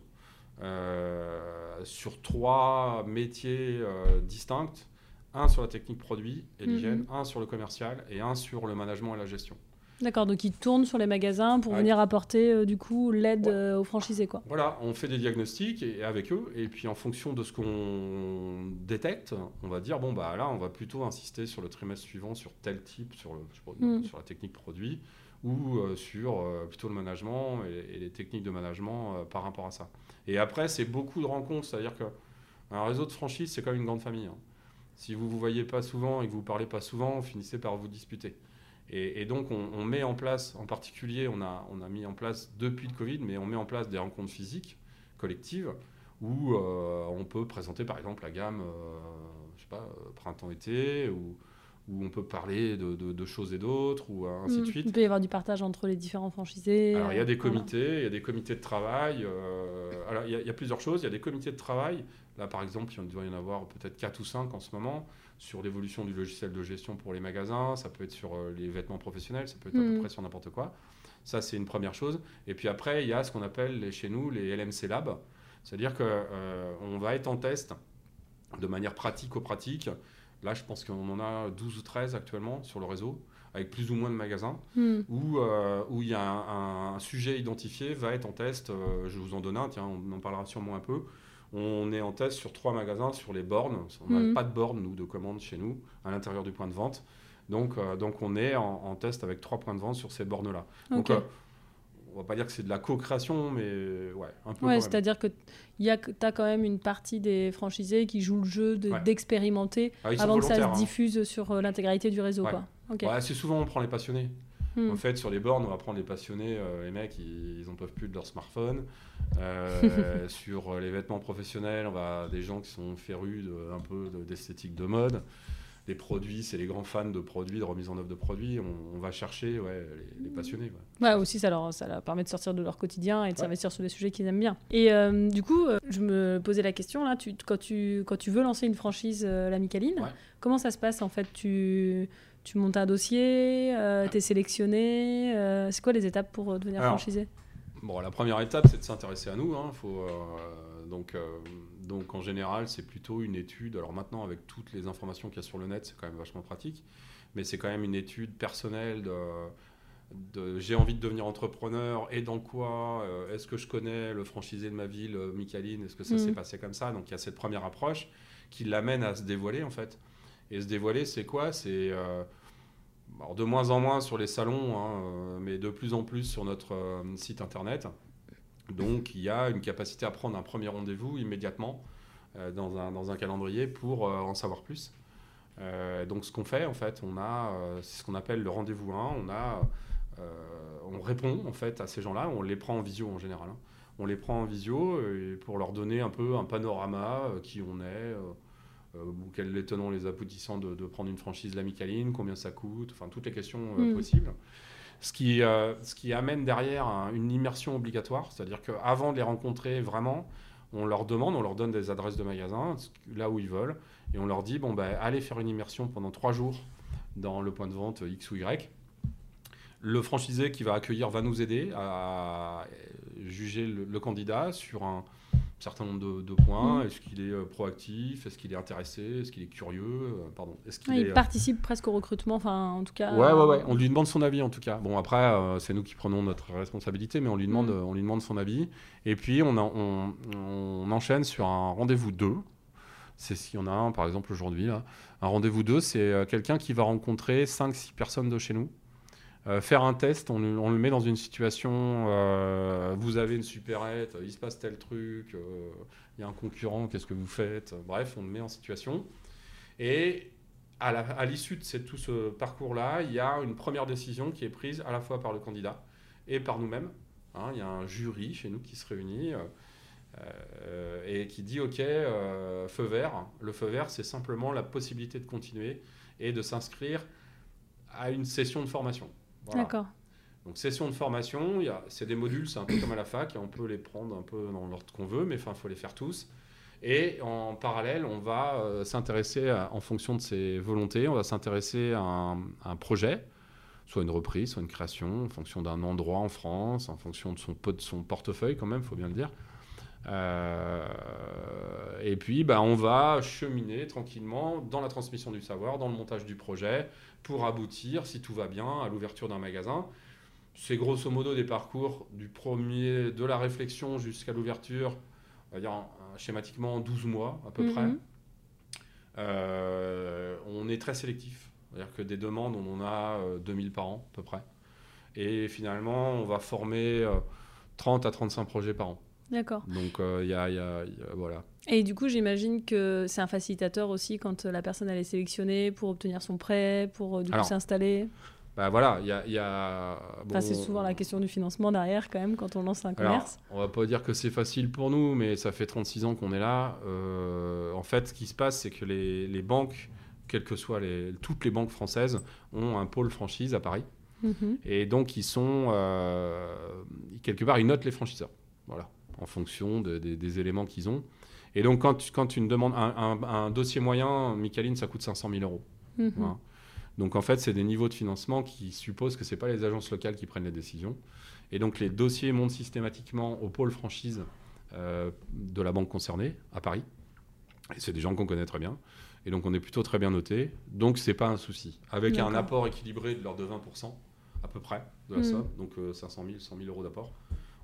euh, sur trois métiers euh, distincts, un sur la technique produit et mhm. l'hygiène, un sur le commercial et un sur le management et la gestion. D'accord, donc ils tournent sur les magasins pour venir apporter euh, du coup l'aide aux franchisés quoi. Voilà, on fait des diagnostics et, avec eux et puis en fonction de ce qu'on détecte, on va dire bon bah là on va plutôt insister sur le trimestre suivant sur tel type sur le sur la technique produit ou euh, sur euh, plutôt le management et, les techniques de management euh, par rapport à ça. Et après, c'est beaucoup de rencontres, c'est-à-dire qu'un réseau de franchise, c'est comme une grande famille. Hein. Si vous ne vous voyez pas souvent et que vous ne parlez pas souvent, vous finissez par vous disputer. Et, donc, on, met en place, en particulier, on a, on a mis en place depuis le Covid, mais on met en place des rencontres physiques, collectives, où on peut présenter par exemple la gamme, je sais pas, printemps-été, ou, où on peut parler de, choses et d'autres, ou ainsi de mm. suite. Il peut y avoir du partage entre les différents franchisés. Alors, il y a des comités, il y a des comités de travail. Euh, alors, il y, a, plusieurs choses. Il y a des comités de travail. Là, par exemple, il doit y en avoir peut-être 4 ou 5 en ce moment sur l'évolution du logiciel de gestion pour les magasins. Ça peut être sur euh, les vêtements professionnels, ça peut être à peu mm. près sur n'importe quoi. Ça, c'est une première chose. Et puis après, il y a ce qu'on appelle chez nous les LMC Labs. C'est-à-dire qu'on euh, va être en test de manière pratique-pratique Là, je pense qu'on en a 12 ou 13 actuellement sur le réseau, avec plus ou moins de magasins, hmm. où, euh, où il y a un, sujet identifié, va être en test. Euh, je vous en donne un, tiens, on en parlera sûrement un peu. On est en test sur trois magasins sur les bornes. On n'a hmm. pas de bornes, nous, de commande chez nous, à l'intérieur du point de vente. Donc, euh, donc on est en, test avec trois points de vente sur ces bornes-là. Donc, on va pas dire que c'est de la co-création, mais ouais, un peu. Ouais, c'est-à-dire que tu as quand même une partie des franchisés qui jouent le jeu d'expérimenter ah avant que ça se hein. diffuse sur euh, l'intégralité du réseau. Quoi. c'est souvent on prend les passionnés. Hmm. En fait, sur les bornes, on va prendre les passionnés. Euh, les mecs, ils n'en peuvent plus de leur smartphone. Euh, *laughs* sur les vêtements professionnels, on va des gens qui sont férus de, un peu d'esthétique de mode les produits, c'est les grands fans de produits, de remise en œuvre de produits. On, va chercher ouais, les, passionnés. Ouais. aussi, ça leur, ça leur permet de sortir de leur quotidien et de s'investir sur des sujets qu'ils aiment bien. Et euh, du coup, euh, je me posais la question, là, tu, quand, tu, quand tu veux lancer une franchise, euh, la Micaline, comment ça se passe en fait? Tu, tu montes un dossier, tu es sélectionné, c'est quoi les étapes pour devenir franchisé? Bon, la première étape, c'est de s'intéresser à nous. Hein. Faut, donc, donc en général, c'est plutôt une étude. Alors maintenant, avec toutes les informations qu'il y a sur le net, c'est quand même vachement pratique. Mais c'est quand même une étude personnelle de, j'ai envie de devenir entrepreneur et dans quoi euh, Est-ce que je connais le franchisé de ma ville, euh, Michaeline Est-ce que ça s'est mm. passé comme ça? Donc il y a cette première approche qui l'amène à se dévoiler en fait. Et se dévoiler, c'est quoi? C'est euh, de moins en moins sur les salons, hein, mais de plus en plus sur notre site internet. Donc il y a une capacité à prendre un premier rendez-vous immédiatement euh, dans, un, calendrier pour euh, en savoir plus. Euh, donc ce qu'on fait en fait, on a c'est ce qu'on appelle le rendez-vous 1. On a on répond en fait à ces gens-là, on les prend en visio en général. Hein. On les prend en visio pour leur donner un peu un panorama qui on est, quels les tenants, les aboutissants de, prendre une franchise L'Amicaline, combien ça coûte, enfin toutes les questions mm. possibles. Ce qui, euh, ce qui amène derrière une immersion obligatoire, c'est-à-dire qu'avant de les rencontrer vraiment, on leur demande, on leur donne des adresses de magasins, là où ils veulent, et on leur dit, bon, ben, allez faire une immersion pendant trois jours dans le point de vente X ou Y. Le franchisé qui va accueillir va nous aider à juger le candidat sur un, certain nombre de, points. Mm. Est-ce qu'il est euh, proactif? Est-ce qu'il est intéressé? Est-ce qu'il est curieux? Euh, Pardon. Est-ce qu'il il euh, participe presque au recrutement, enfin en tout cas. Ouais, ouais, ouais. On lui demande son avis en tout cas. Bon après, c'est nous qui prenons notre responsabilité, mais on lui demande, mm. on lui demande son avis. Et puis on, on, on enchaîne sur un rendez-vous 2. C'est s'il y en a un, par exemple aujourd'hui. Un rendez-vous 2, c'est quelqu'un qui va rencontrer 5-6 personnes de chez nous. Euh, faire un test, on, le met dans une situation, euh, vous avez une supérette, il se passe tel truc, euh, il y a un concurrent, qu'est-ce que vous faites? Bref, on le met en situation. Et à l'issue de tout ce parcours-là, il y a une première décision qui est prise à la fois par le candidat et par nous-mêmes. Hein, il y a un jury chez nous qui se réunit et qui dit OK, feu vert. Le feu vert, c'est simplement la possibilité de continuer et de s'inscrire à une session de formation. Voilà. D'accord. Donc session de formation, il y a- c'est des modules, c'est un peu comme à la fac, et on peut les prendre un peu dans l'ordre qu'on veut, mais enfin, il faut les faire tous. Et en parallèle, on va euh, s'intéresser, en fonction de ses volontés, on va s'intéresser à un, à un projet, soit une reprise, soit une création, en fonction d'un endroit en France, en fonction de son, de son portefeuille quand même, il faut bien le dire. Euh, et puis, bah, on va cheminer tranquillement dans la transmission du savoir, dans le montage du projet, pour aboutir, si tout va bien, à l'ouverture d'un magasin. C'est grosso modo des parcours du premier, de la réflexion jusqu'à l'ouverture, on va dire en- en- schématiquement 12 mois à peu Mhm. près. Euh, on est très sélectif, c'est-à-dire que des demandes, on en a euh, 2000 par an à peu près. Et finalement, on va former euh, 30 à 35 projets par an. D'accord. Donc euh, il y a- il y a- il y a- voilà. Et du coup, j'imagine que c'est un facilitateur aussi quand la personne elle est sélectionnée pour obtenir son prêt, pour euh, du coup s'installer. Bah voilà, il y a, il y a- Enfin, c'est souvent la question du financement derrière quand même quand on lance un Alors, commerce. on va pas dire que c'est facile pour nous, mais ça fait 36 ans qu'on est là. Euh, en fait, ce qui se passe, c'est que les, les banques, quelles que soient les, toutes les banques françaises, ont un pôle franchise à Paris. Mhm. Et donc, ils sont, euh, quelque part, ils notent les franchiseurs. Voilà, en fonction de- des- des éléments qu'ils ont. Et donc, quand, tu- quand une demande, un, un- un dossier moyen, Micaline, ça coûte 500 000 euros. Mhm. Voilà. Donc en fait, c'est des niveaux de financement qui supposent que ce n'est pas les agences locales qui prennent les décisions. Et donc les dossiers montent systématiquement au pôle franchise euh, de la banque concernée, à Paris. Et c'est des gens qu'on connaît très bien. Et donc on est plutôt très bien noté. Donc c'est pas un souci. Avec un apport équilibré de l'ordre de 20% à peu près de la Mhm. somme, donc euh, 500 000, 100 000 euros d'apport,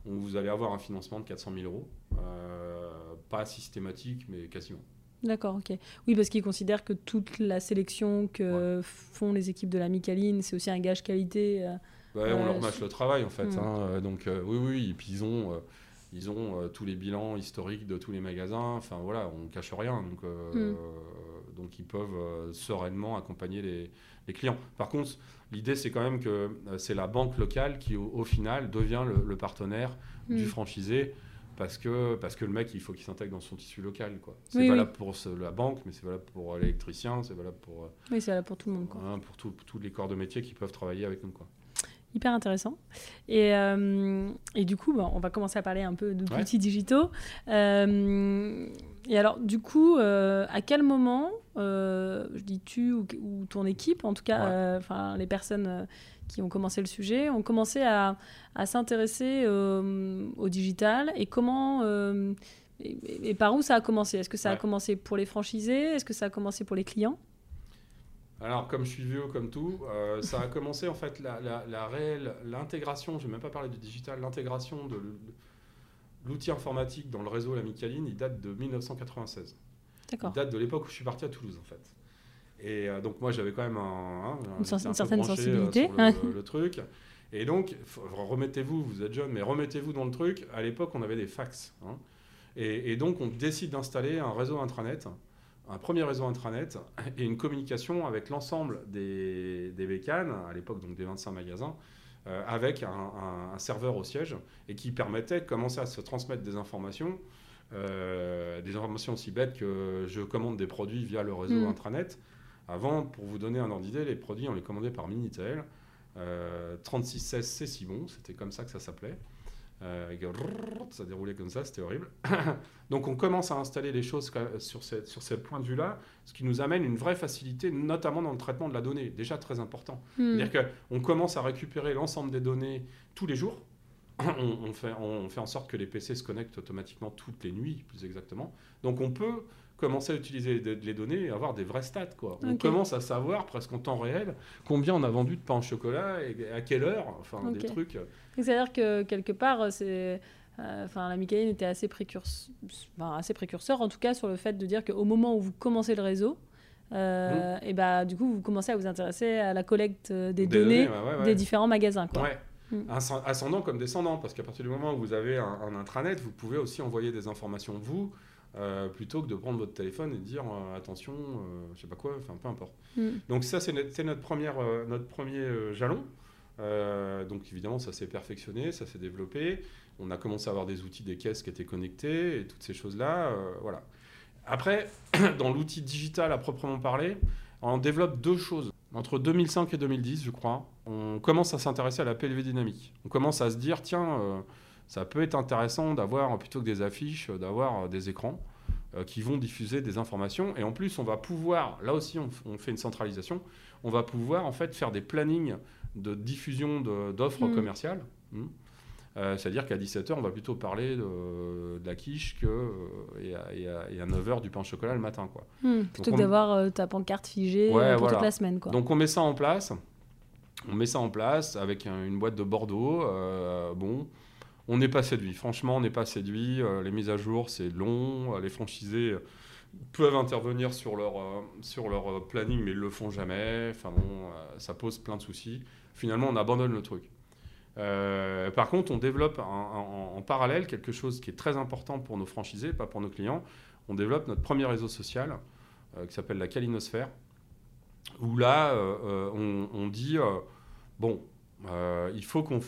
on- vous allez avoir un financement de 400 000 euros. Euh, pas systématique, mais quasiment. D'accord, ok. Oui, parce qu'ils considèrent que toute la sélection que font les équipes de la Micaline, c'est aussi un gage qualité. euh, on leur mâche je- le travail en fait. Mm. hein, euh, donc euh, oui, oui, et puis ils ont, euh, ils ont euh, tous les bilans historiques de tous les magasins. Enfin voilà, on cache rien. Donc, euh, Mm. Donc ils peuvent euh, sereinement accompagner les, les clients. Par contre, l'idée c'est quand même que euh, c'est la banque locale qui au, au final devient le, le partenaire du Mm. franchisé. Parce que, parce que le mec, il faut qu'il s'intègre dans son tissu local. quoi. C'est Oui, valable pour ce- la banque, mais c'est valable pour l'électricien, c'est valable pour, euh, Oui, c'est là pour tout le monde. Quoi. hein, pour tous les corps de métier qui peuvent travailler avec nous. Quoi. Hyper intéressant. Et, euh, et du coup, bon, on va commencer à parler un peu d'outils Ouais. digitaux. Euh, et alors, du coup, euh, à quel moment, je dis tu ou, ou ton équipe, en tout cas, Ouais. enfin les personnes qui ont commencé le sujet, ont commencé à, à s'intéresser au digital et comment et, et par où ça a commencé? Est-ce que ça a commencé pour les franchisés? Est-ce que ça a commencé pour les clients? Alors, comme je suis vieux, comme tout, euh, ça a commencé en fait la, la- la réelle, l'intégration, je vais même pas parler du digital, l'intégration de l'outil informatique dans le réseau La Micaline, il date de 1996. Il D'accord. date de l'époque où je suis parti à Toulouse en fait. Et euh, donc moi j'avais quand même un, hein, Une un certaine euh, sensibilité. sur le, *laughs* le truc. Et donc, remettez-vous, vous êtes jeune, mais remettez-vous dans le truc. À l'époque, on avait des fax. hein. Et, et donc, on décide d'installer un réseau intranet, un premier réseau intranet, et une communication avec l'ensemble des, des bécanes, à l'époque donc des 25 magasins, euh, avec un, un- un serveur au siège, et qui permettait de commencer à se transmettre des informations, euh, des informations aussi bêtes que je commande des produits via le réseau Mm. intranet. Avant, pour vous donner un ordre d'idée, les produits, on les commandait par Minitel. Euh, 3616, c'est si bon, c'était comme ça que ça s'appelait. Euh, ça déroulait comme ça, c'était horrible. *coughs* Donc on commence à installer les choses sur, ce point de vue-là, ce qui nous amène une vraie facilité, notamment dans le traitement de la donnée, déjà très important. Hmm. C'est-à-dire qu'on commence à récupérer l'ensemble des données tous les jours. *coughs* On, on fait, on fait en sorte que les PC se connectent automatiquement toutes les nuits, plus exactement. Donc on peut commencer à utiliser les données et avoir des vraies stats. Quoi. On commence à savoir presque en temps réel combien on a vendu de pain au chocolat et à quelle heure, enfin des trucs. Donc, C'est-à-dire que quelque part, c'est, euh, enfin, la Micaline était assez, précurseur, enfin, assez précurseur, en tout cas sur le fait de dire qu'au moment où vous commencez le réseau, Euh, Mmh. Et bah, du coup, vous commencez à vous intéresser à la collecte euh, des, données, ouais, ouais, ouais. des différents magasins. Quoi. Ouais. Mm. Ascend- Ascendant comme descendant, parce qu'à partir du moment où vous avez un, un intranet, vous pouvez aussi envoyer des informations vous, euh, plutôt que de prendre votre téléphone et de dire euh, attention, euh, je sais pas quoi, enfin peu importe. Mm. Donc ça, c'est notre, notre, première, euh, notre premier jalon. Donc évidemment, ça s'est perfectionné, ça s'est développé. On a commencé à avoir des outils, des caisses qui étaient connectées et toutes ces choses-là. euh, voilà. Après, *coughs* dans l'outil digital à proprement parler, on développe deux choses. Entre 2005 et 2010, je crois, on commence à s'intéresser à la PLV dynamique. On commence à se dire, tiens, ça peut être intéressant d'avoir, plutôt que des affiches, euh, d'avoir euh, des écrans euh, qui vont diffuser des informations. Et en plus, on va pouvoir, là aussi, on, fait une centralisation, on va pouvoir en fait faire des plannings de diffusion d'offres Mm. commerciales. Mm. Euh, C'est-à-dire qu'à 17h, on va plutôt parler de, de la quiche que, et, à, et à- et à 9h du pain au chocolat le matin. Quoi. Hmm, Plutôt Donc que d'avoir euh, ta pancarte figée Ouais, pour voilà. toute la semaine. Quoi. Donc on met ça en place. On met ça en place avec un- une boîte de Bordeaux. euh, bon, on n'est pas séduit. Franchement, on n'est pas séduit. Euh, les mises à jour, c'est long. Euh, Les franchisés euh, peuvent intervenir sur leur, planning, mais ils le font jamais. Ça pose plein de soucis. Finalement, on abandonne le truc. Par contre, on développe en, parallèle quelque chose qui est très important pour nos franchisés, pas pour nos clients. On développe notre premier réseau social qui s'appelle la Calinosphère, où là, on, dit bon, il faut qu'on.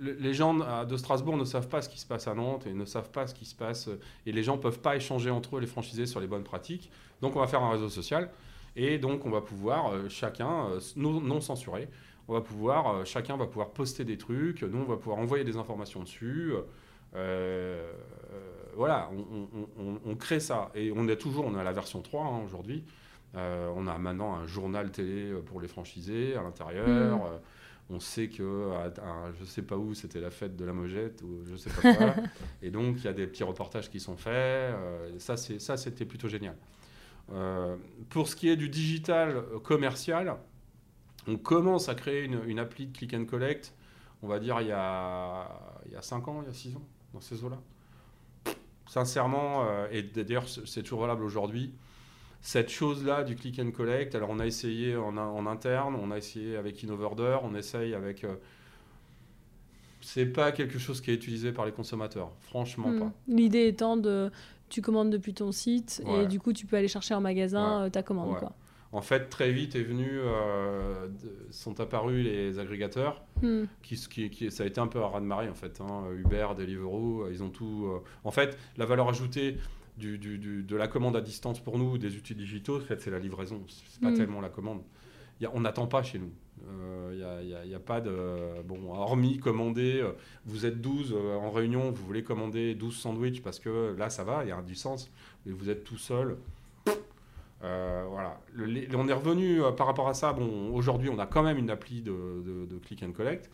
Les- Les gens de Strasbourg ne savent pas ce qui se passe à Nantes et ne savent pas ce qui se passe. euh, Et les gens ne peuvent pas échanger entre eux, les franchisés, sur les bonnes pratiques. Donc, on va faire un réseau social. Et donc, on va pouvoir, euh, chacun, euh, non, non censuré, on va pouvoir, chacun va pouvoir poster des trucs. Nous, on va pouvoir envoyer des informations dessus. euh, voilà, on, on- on- on crée ça. Et on est toujours, on à la version 3 hein, aujourd'hui. Euh, on a maintenant un journal télé pour les franchisés à l'intérieur. Mhm. On sait que à, à- je sais pas où c'était la fête de la Mogette ou je sais pas quoi. *laughs* et donc il y a des petits reportages qui sont faits. Euh, ça c'est ça c'était plutôt génial. Euh, pour ce qui est du digital commercial, on commence à créer une, une appli de click and collect. On va dire il y a il y a 5 ans, il y a 6 ans dans ces eaux-là. Sincèrement, euh, et d'ailleurs c'est toujours valable aujourd'hui, cette chose-là du click and collect, alors on a essayé en, en interne, on a essayé avec InnoverDeur, on essaye avec... euh, c'est pas quelque chose qui est utilisé par les consommateurs, franchement Hmm. pas. L'idée étant de. Tu commandes depuis ton site et du coup, tu peux aller chercher en magasin Ouais. euh, ta commande. Ouais. Quoi. En fait, très vite est venu, euh, sont apparus les agrégateurs, Hmm. qui, qui, qui- ça a été un peu à ras de marée en fait. hein. Uber, Deliveroo, euh, ils ont tout. euh, En fait, la valeur ajoutée du, du- du- de la commande à distance pour nous, des outils digitaux, en fait, c'est la livraison. C'est pas Mm. tellement la commande. Y a- on n'attend pas chez nous. Euh, Il n'y a, a- il y a pas de. Bon, hormis commander, euh, vous êtes 12 euh, en réunion, vous voulez commander 12 sandwichs parce que là, ça va, il y a du sens. Mais vous êtes tout seul. Euh, voilà. Le- les- on est revenu euh, par rapport à ça. Bon, aujourd'hui, on a quand même une appli de, de- de click and collect.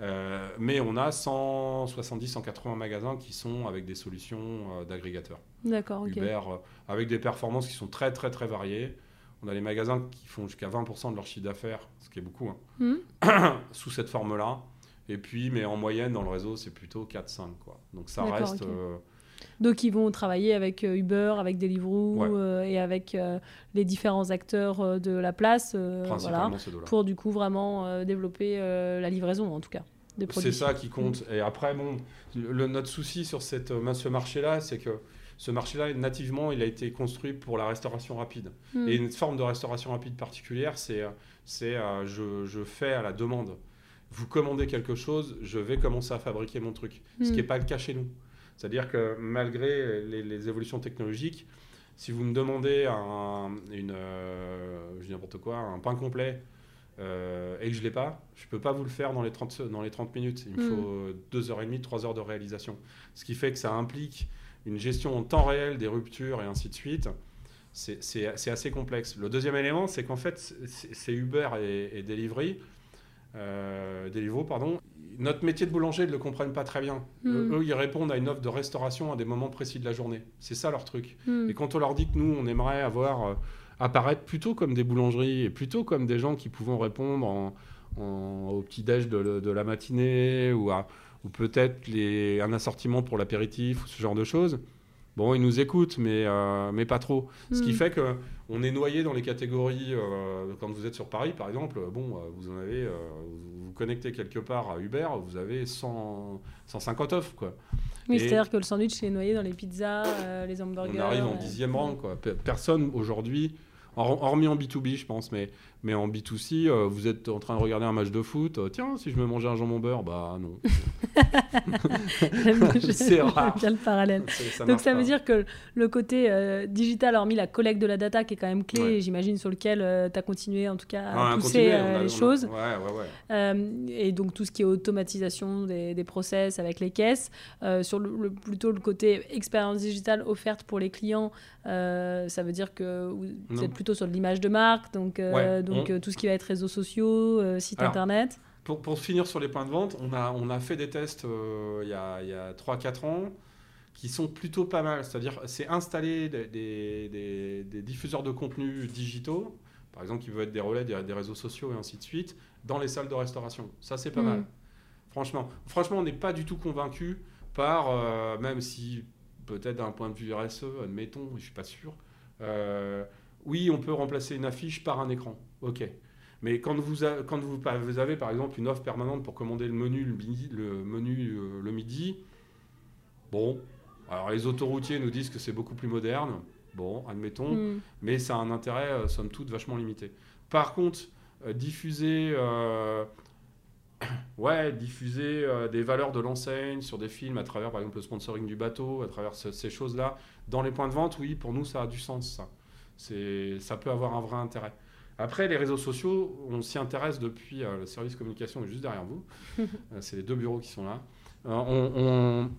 Euh, mais on a 170, 180 magasins qui sont avec des solutions euh, d'agrégateurs. D'accord, ok. Uber, euh, avec des performances qui sont très très très variées. On a les magasins qui font jusqu'à 20% de leur chiffre d'affaires, ce qui est beaucoup, hein, Hmm. *coughs* sous cette forme-là. Et puis, mais en moyenne, dans le réseau, c'est plutôt 4-5. Quoi. Donc ça reste... euh, Donc, ils vont travailler avec euh, Uber, avec Deliveroo Ouais. euh, et avec euh, les différents acteurs de la place. voilà, pour du coup vraiment développer la livraison, en tout cas. C'est ça qui compte. Et après, bon, le, notre souci sur cette, ce marché-là, c'est que ce marché-là, nativement, il a été construit pour la restauration rapide. Hmm. Et une forme de restauration rapide particulière, c'est je, je fais à la demande. Vous commandez quelque chose, je vais commencer à fabriquer mon truc. Ce qui Hmm. n'est pas le cas chez nous. C'est-à-dire que malgré les, les évolutions technologiques, si vous me demandez un, une, euh, je dis n'importe quoi, un pain complet euh, et que je ne l'ai pas, je ne peux pas vous le faire dans les 30, dans les 30 minutes. Il me Mm. faut 2h30, 3 heures de réalisation. Ce qui fait que ça implique une gestion en temps réel des ruptures et ainsi de suite. C'est assez complexe. Le deuxième élément, c'est qu'en fait, c'est c'est Uber et, et Delivery, euh, Deliveroo, pardon. Notre métier de boulanger, ils ne le comprennent pas très bien. Mm. Eux, ils répondent à une offre de restauration à des moments précis de la journée. C'est ça leur truc. Hmm. Et quand on leur dit que nous, on aimerait avoir euh, apparaître plutôt comme des boulangeries et plutôt comme des gens qui pouvons répondre en, en- au petit-déj de, la matinée ou, à- ou peut-être un assortiment pour l'apéritif ou ce genre de choses, Bon, ils nous écoutent, mais, euh, mais pas trop. Ce qui Mm. fait que on est noyé dans les catégories. euh, quand vous êtes sur Paris, par exemple, bon, euh, vous en avez, euh, vous vous connectez quelque part à Uber, vous avez 100, 150 offres, quoi. Oui, c'est-à-dire que le sandwich est noyé dans les pizzas, les hamburgers. On arrive en dixième rang, quoi. Pe- Personne aujourd'hui, hor- hormis en B2B, je pense, mais, mais en B2C, euh, vous êtes en train de regarder un match de foot. euh, Tiens, si je me mangeais un jambon beurre, bah non. *laughs* *laughs* C'est rare. bien le parallèle. Donc ça veut pas. dire que le côté euh, digital, hormis la collecte de la data qui est quand même clé, Ouais. j'imagine sur lequel tu as continué en tout cas à pousser a- les a- choses. Ouais, et donc tout ce qui est automatisation des, des process avec les caisses, sur le, le- plutôt le côté expérience digitale offerte pour les clients, ça veut dire que vous Non. êtes plutôt sur l'image de marque, donc, donc on- euh, tout ce qui va être réseaux sociaux, euh, site Alors, internet. Pour, pour finir sur les points de vente, on a, on a fait des tests euh, il y a, y a 3-4 ans qui sont plutôt pas mal. C'est-à-dire, c'est installer des, des- des- des diffuseurs de contenus digitaux, par exemple, qui peuvent être des relais des, des réseaux sociaux et ainsi de suite, dans les salles de restauration. Ça, c'est pas Mm. mal. Franchement, franchement on n'est pas du tout convaincu par, euh, même si peut-être d'un point de vue RSE, admettons, je suis pas sûr. euh, oui, on peut remplacer une affiche par un écran. Ok. Mais quand vous, a- quand vous, vous avez par exemple une offre permanente pour commander le menu le midi, le, menu, euh, le midi, bon, alors les autoroutiers nous disent que c'est beaucoup plus moderne, bon, admettons, Mm. mais ça a un intérêt, euh, somme toute, vachement limité. Par contre, euh, diffuser, euh, *coughs* ouais, diffuser des valeurs de l'enseigne sur des films à travers, par exemple, le sponsoring du bateau, à travers ce- ces choses-là, dans les points de vente, oui, pour nous, ça a du sens, ça. Ça peut avoir un vrai intérêt. Après, les réseaux sociaux, on s'y intéresse depuis euh, le service communication est juste derrière vous. *laughs* Euh, c'est les deux bureaux qui sont là. Euh, on on-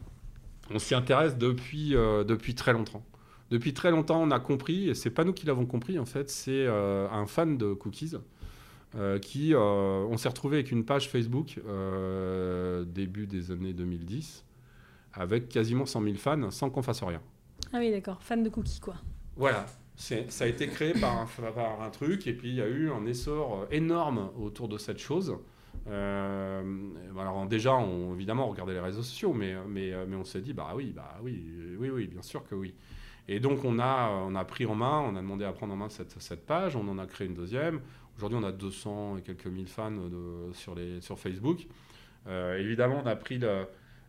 on s'y intéresse depuis, euh, depuis très longtemps. Depuis très longtemps, on a compris, et c'est pas nous qui l'avons compris en fait, c'est un fan de cookies qui, on s'est retrouvé avec une page Facebook début des années 2010 avec quasiment 100 000 fans sans qu'on fasse rien. Ah oui, d'accord, fan de cookies quoi. Voilà, ça a été créé par un, par un truc et puis il y a eu un essor euh, énorme autour de cette chose. Euh, alors déjà, on, évidemment, on regardait les réseaux sociaux, mais, mais, mais on s'est dit, bah oui, bah oui, oui, oui, bien sûr que oui. Et donc on a, on a pris en main, on a demandé à prendre en main cette, cette page, on en a créé une deuxième. Aujourd'hui, on a 200 et quelques mille fans de- sur, les, sur Facebook. Euh, évidemment, on a pris le...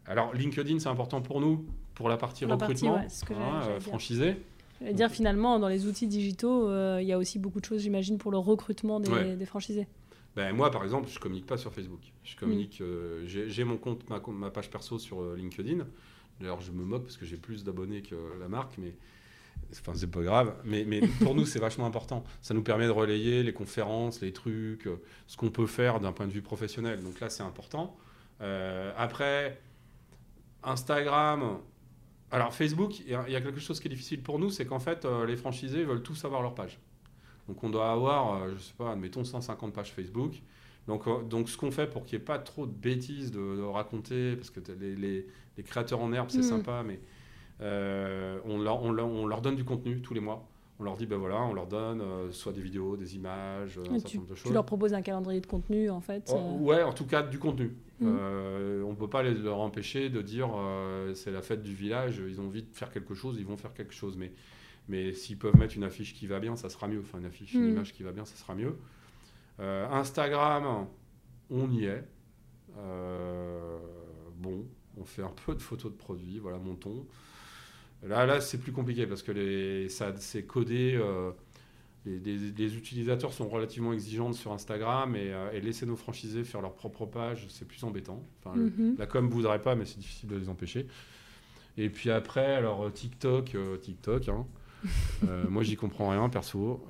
Alors LinkedIn, c'est important pour nous, pour la partie La partie, recrutement, ouais, que j'allais- hein, euh, franchisé. Je dire, finalement, dans les outils digitaux, euh, il y a aussi beaucoup de choses, j'imagine, pour le recrutement des, Ouais. des franchisés. Ben, moi, par exemple, je communique pas sur Facebook. Je communique. euh, j'ai mon compte, ma, ma page perso sur euh, LinkedIn. D'ailleurs, je me moque parce que j'ai plus d'abonnés que la marque, mais enfin, c'est pas grave. Mais, mais pour nous, c'est vachement important. Ça nous permet de relayer les conférences, les trucs, ce qu'on peut faire d'un point de vue professionnel. Donc là, c'est important. Euh, après, Instagram. Alors Facebook, il y, a- quelque chose qui est difficile pour nous, c'est qu'en fait, euh, les franchisés veulent tous avoir leur page. Donc on doit avoir, euh, je sais pas, admettons 150 pages Facebook. Donc, euh, donc ce qu'on fait pour qu'il n'y ait pas trop de bêtises de, de raconter, parce que les, les- les créateurs en herbe, c'est Mhm. sympa, mais euh, on, leur, on, leur, on leur donne du contenu tous les mois. On leur dit, ben voilà, on leur donne euh, soit des vidéos, des images, un Et certain tu, nombre de tu choses. leur proposes un calendrier de contenu, en fait. Oh, euh, ouais, en tout cas du contenu. Mhm. Euh, on ne peut pas les, leur empêcher de dire euh, c'est la fête du village, ils ont envie de faire quelque chose, ils vont faire quelque chose. Mais, mais s'ils peuvent mettre une affiche qui va bien, ça sera mieux. Enfin, une affiche, une Mhm. image qui va bien, ça sera mieux. Euh, Instagram, on y est. Bon, on fait un peu de photos de produits, voilà, montons. Là, là c'est plus compliqué parce que les, ça, c'est codé. Les, les- les utilisateurs sont relativement exigeants sur Instagram et, euh, et laisser nos franchisés faire leur propre page, c'est plus embêtant. Enfin, le- mhm. la com voudrait pas, mais c'est difficile de les empêcher. Et puis après, alors euh, TikTok, euh, TikTok. hein. *laughs* Euh, moi, j'y comprends rien perso,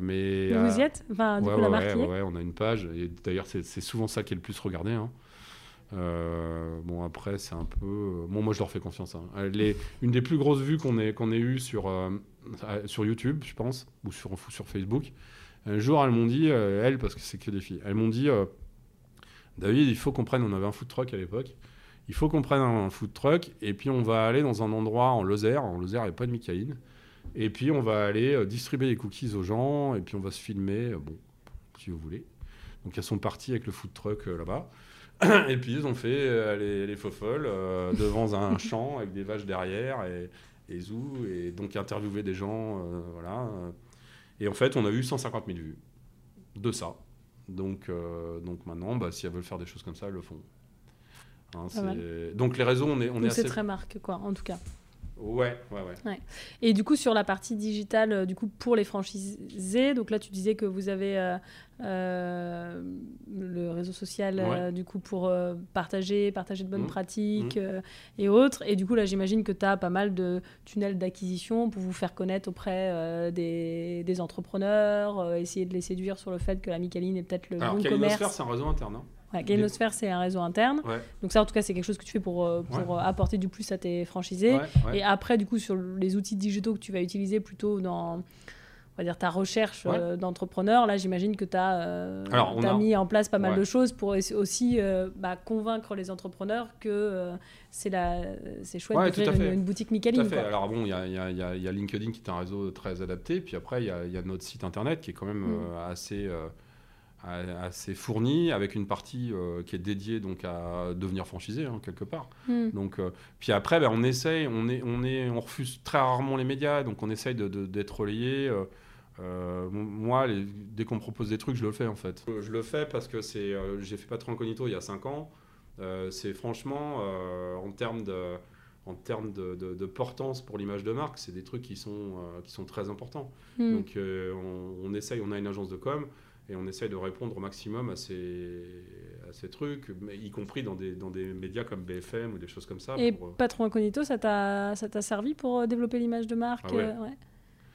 mais Mais Vous y êtes? Enfin, du ouais, coup, la ouais, marque ouais, y est? ouais, ouais, on a une page. Et d'ailleurs, c'est c'est souvent ça qui est le plus regardé. hein. Euh, bon, après, c'est un peu. euh, Bon, moi, je leur fais confiance. hein. Euh, Les... Une des plus grosses vues qu'on ait, ait eues sur, sur YouTube, je pense, ou sur, sur Facebook, un jour, elles m'ont dit, elles, parce que c'est que des filles, elles m'ont dit David, il faut qu'on prenne. On avait un food truck à l'époque. Il faut qu'on prenne un food truck et puis on va aller dans un endroit en Lozère. En Lozère, il n'y a pas de Micaïne. Et puis on va aller distribuer des cookies aux gens et puis on va se filmer. bon, si vous voulez. Donc elles sont parties avec le food truck là-bas. *clears throat* Et puis ils ont fait euh, les, les faux folles euh, devant un *laughs* champ avec des vaches derrière et, et Zou, et donc interviewer des gens, euh, voilà. Et en fait, on a eu 150 000 vues de ça. Donc, donc maintenant, bah, si elles veulent faire des choses comme ça, elles le font. Hein, donc les réseaux, on est, on est Donc c'est assez... très marque, quoi, en tout cas. Ouais, ouais, ouais. Et du coup, sur la partie digitale, euh, du coup, pour les franchisés, donc là, tu disais que vous avez euh, euh, le réseau social, du coup, pour partager, partager de bonnes Mhm. pratiques euh, et autres. Et du coup, là, j'imagine que tu as pas mal de tunnels d'acquisition pour vous faire connaître auprès des, des entrepreneurs, essayer de les séduire sur le fait que la Micaline est peut-être le Alors, bon commerce. c'est un réseau interne. hein. Ouais, c'est un réseau interne. Ouais. Donc ça, en tout cas, c'est quelque chose que tu fais pour, euh, pour euh, apporter du plus à tes franchisés. Et après, du coup, sur les outils digitaux que tu vas utiliser plutôt dans on va dire, ta recherche euh, d'entrepreneur, là, j'imagine que tu as, Alors, a- mis en place pas mal de choses pour aussi euh, bah, convaincre les entrepreneurs que euh, c'est la- chouette à une, une boutique Tout à Micaline. fait. quoi. Alors bon, il y a, il y a- il y a- il y a LinkedIn qui est un réseau très adapté, puis après il y a, notre site internet qui est quand même Mm. euh, assez, euh, assez fourni, avec une partie euh, qui est dédiée donc à devenir franchisé hein, quelque part. Hmm. Donc, euh, puis après, ben, on essaye, on, est, on, est, on refuse très rarement les médias, donc on essaye de- de- d'être relayé. euh, euh, moi, les- dès qu'on me propose des trucs, je le fais en fait. Je le fais parce que c'est, euh, j'ai fait Patron Incognito il y a 5 ans. Euh, c'est franchement, euh, en termes de, en termes de, de- de portance pour l'image de marque, c'est des trucs qui sont, euh, qui sont très importants. Hmm. Donc euh, on, on essaye, on a une agence de com et on essaye de répondre au maximum à ces, à ces trucs, y compris dans des, dans des médias comme BFM ou des choses comme ça. Et pour, euh, Patron Incognito, ça t'a servi pour euh, développer l'image de marque Ah ouais. euh, ouais.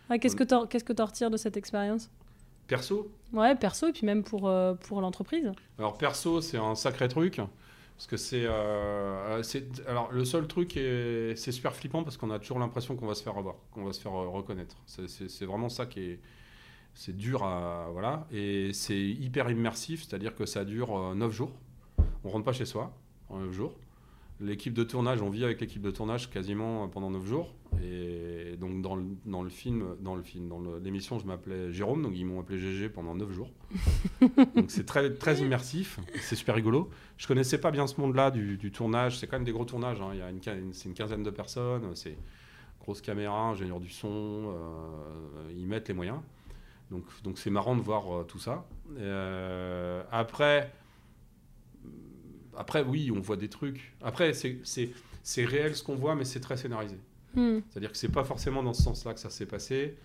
Ouais, Qu'est-ce que tu retires de cette expérience? Perso, Ouais, perso, et puis même pour, euh, pour l'entreprise. alors perso c'est un sacré truc. Parce que c'est, euh, alors le seul truc est, c'est super flippant parce qu'on a toujours l'impression qu'on va se faire avoir, qu'on va se faire reconnaître. C'est vraiment ça qui est, c'est dur à voilà et c'est hyper immersif, c'est-à-dire que ça dure 9 jours. On rentre pas chez soi en 9 jours. L'équipe de tournage, on vit avec l'équipe de tournage quasiment pendant 9 jours. Et donc dans le, dans le film, dans le film, dans l'émission, je m'appelais Jérôme, donc ils m'ont appelé GG pendant 9 jours. *laughs* donc c'est très, très immersif, c'est super rigolo. Je connaissais pas bien ce monde-là du, du tournage, c'est quand même des gros tournages, hein. Il y a une- c'est une quinzaine de personnes, c'est grosse caméra, ingénieur du son, euh, ils mettent les moyens. Donc donc c'est marrant de voir euh, tout ça. Euh, après, après oui, on voit des trucs. Après c'est- réel ce qu'on voit, mais c'est très scénarisé. Hmm. C'est-à-dire que c'est pas forcément dans ce sens-là que ça s'est passé.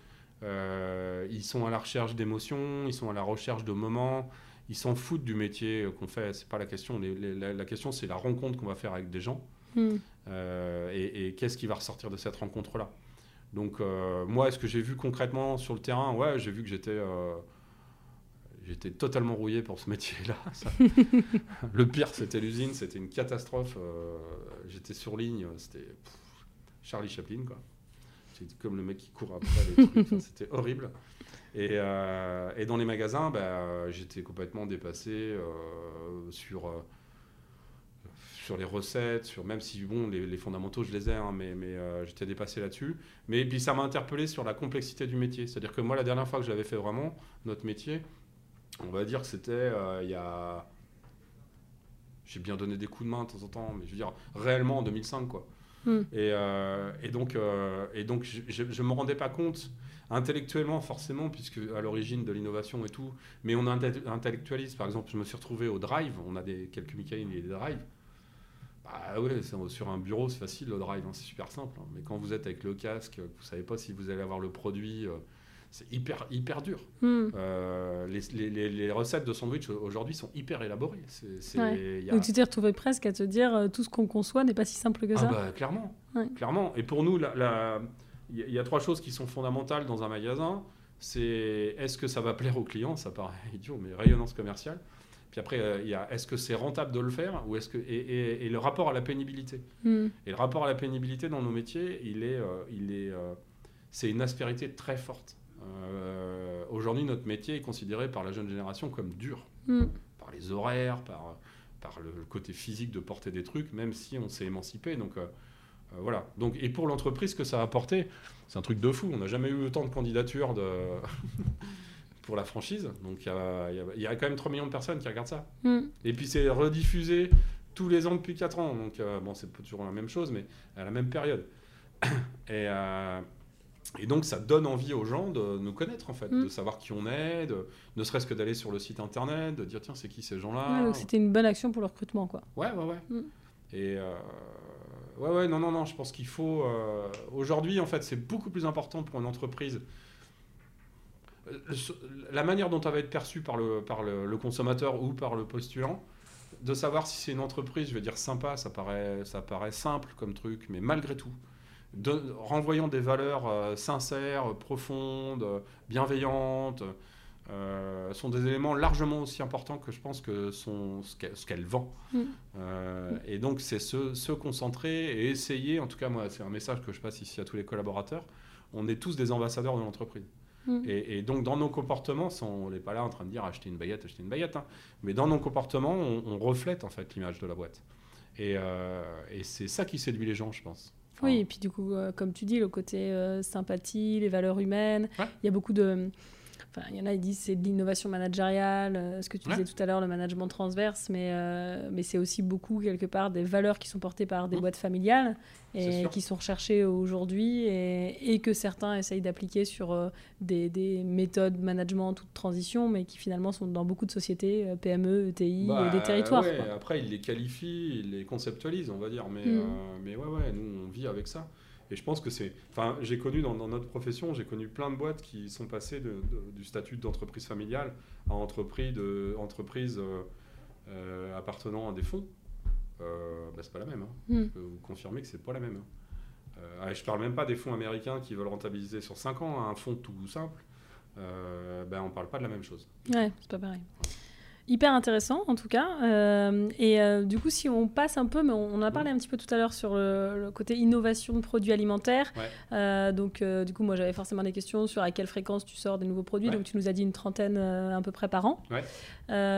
Euh, ils sont à la recherche d'émotions, ils sont à la recherche de moments, ils s'en foutent du métier qu'on fait. C'est pas la question. Les- les- la, la question, c'est la rencontre qu'on va faire avec des gens Hmm. euh, et, et qu'est-ce qui va ressortir de cette rencontre-là? Donc euh, moi, est-ce que j'ai vu concrètement sur le terrain? Ouais, j'ai vu que j'étais euh, j'étais totalement rouillé pour ce métier-là. *laughs* Ça- *laughs* le pire, c'était l'usine, c'était une catastrophe. euh, j'étais sur ligne, c'était Charlie Chaplin, quoi. J'étais comme le mec qui court après les trucs, enfin, *laughs* c'était horrible. Et, euh, et dans les magasins, bah, j'étais complètement dépassé euh, sur, sur les recettes, sur même si bon, les, les fondamentaux, je les ai, hein, mais, mais euh, j'étais dépassé là-dessus. Mais puis ça m'a interpellé sur la complexité du métier. C'est-à-dire que moi, la dernière fois que je l'avais fait vraiment, notre métier, on va dire que c'était euh, il y a. J'ai bien donné des coups de main de temps en temps, mais je veux dire, réellement en 2005, quoi. Hmm. Et, euh, et donc, et donc je ne me rendais pas compte intellectuellement, forcément, puisque à l'origine de l'innovation et tout, mais on inte- intellectualise. Par exemple, je me suis retrouvé au Drive, on a des, quelques Michael et des Drive. Bah ouais, sur un bureau, c'est facile le Drive, hein, c'est super simple. hein. Mais quand vous êtes avec le casque, vous savez pas si vous allez avoir le produit, euh, c'est hyper, hyper dur. Hmm. Euh, les, les- les- les recettes de sandwich aujourd'hui sont hyper élaborées. C'est, Ouais. a- Donc tu t'es retrouvé presque à te dire euh, tout ce qu'on conçoit n'est pas si simple que Ah ça. bah, clairement, Ouais. clairement. Et pour nous, il y, a- il y a trois choses qui sont fondamentales dans un magasin. C'est est-ce que ça va plaire aux clients? Ça paraît *laughs* idiot, mais rayonnance commerciale. Puis après, euh, il y a est-ce que c'est rentable de le faire ou est-ce que et, et- et le rapport à la pénibilité. Hmm. Et le rapport à la pénibilité dans nos métiers, il est, euh, il est, euh, c'est une aspérité très forte. Euh, Aujourd'hui, notre métier est considéré par la jeune génération comme dur Hmm. par les horaires, par, par le côté physique de porter des trucs, même si on s'est émancipé. Donc euh, euh, voilà. Donc, et pour l'entreprise que ça a apporté, c'est un truc de fou. On n'a jamais eu autant de candidatures de *laughs* pour la franchise. Donc il y a, il y a- il y a quand même 3 millions de personnes qui regardent ça. Hmm. Et puis c'est rediffusé tous les ans depuis 4 ans. Donc euh, bon, c'est toujours la même chose, mais à la même période. *coughs* Et, euh, et donc, ça donne envie aux gens de nous connaître, en fait, Mm. de savoir qui on est, de, ne serait-ce que d'aller sur le site internet, de dire, tiens, c'est qui ces Ouais, gens-là donc c'était une bonne action pour le recrutement, quoi. Ouais, ouais, ouais. Mm. Et euh, ouais, ouais, non, non, non, je pense qu'il faut. euh, Aujourd'hui, en fait, c'est beaucoup plus important pour une entreprise. La manière dont elle va être perçue par le, par le, le consommateur ou par le postulant, de savoir si c'est une entreprise, je veux dire sympa, ça paraît, ça paraît simple comme truc, mais malgré tout, de- renvoyant des valeurs euh, sincères, profondes, bienveillantes, euh, sont des éléments largement aussi importants que je pense que sont ce qu'elle ce qu'elle vend. Mm. Euh, et donc, c'est se, se concentrer et essayer, en tout cas, moi, c'est un message que je passe ici à tous les collaborateurs, on est tous des ambassadeurs de l'entreprise. Mm. Et, et donc, dans nos comportements, on n'est pas là en train de dire acheter une baguette, acheter une baguette, hein, mais dans nos comportements, on, on reflète en fait l'image de la boîte. Et, euh, et c'est ça qui séduit les gens, je pense. Enfin, Oui, et puis du coup, euh, comme tu dis, le côté euh, sympathie, les valeurs humaines, il Ouais. y a beaucoup de... Enfin, il y en a, ils disent c'est de l'innovation managériale, euh, ce que tu Ouais. disais tout à l'heure, le management transverse, mais, euh, mais c'est aussi beaucoup, quelque part, des valeurs qui sont portées par des Mmh. boîtes familiales et qui sont recherchées aujourd'hui et, et que certains essayent d'appliquer sur euh, des, des méthodes management ou de transition, mais qui finalement sont dans beaucoup de sociétés, PME, ETI, Bah, et des territoires. ouais, après, ils les qualifient, ils les conceptualisent, on va dire. Mais, Mm. euh, mais ouais, ouais, nous, on vit avec ça. Et je pense que c'est. Enfin, j'ai connu dans, dans notre profession, j'ai connu plein de boîtes qui sont passées de- de- du statut d'entreprise familiale à entreprise, de, entreprise euh, euh, appartenant à des fonds. Euh, bah, c'est pas la même. hein. Mm. Je peux vous confirmer que c'est pas la même. hein. Euh, ah, je parle même pas des fonds américains qui veulent rentabiliser sur 5 ans, hein, un fonds tout simple. Ben, on parle pas de la même chose. Ouais, c'est pas pareil. Hyper intéressant en tout cas. Euh, et euh, du coup, si on passe un peu, mais on, a parlé un petit peu tout à l'heure sur le, le côté innovation de produits alimentaires. Ouais. Euh, donc, du coup, moi j'avais forcément des questions sur à quelle fréquence tu sors des nouveaux produits. Ouais. Donc, tu nous as dit une trentaine à peu près par an. Ouais.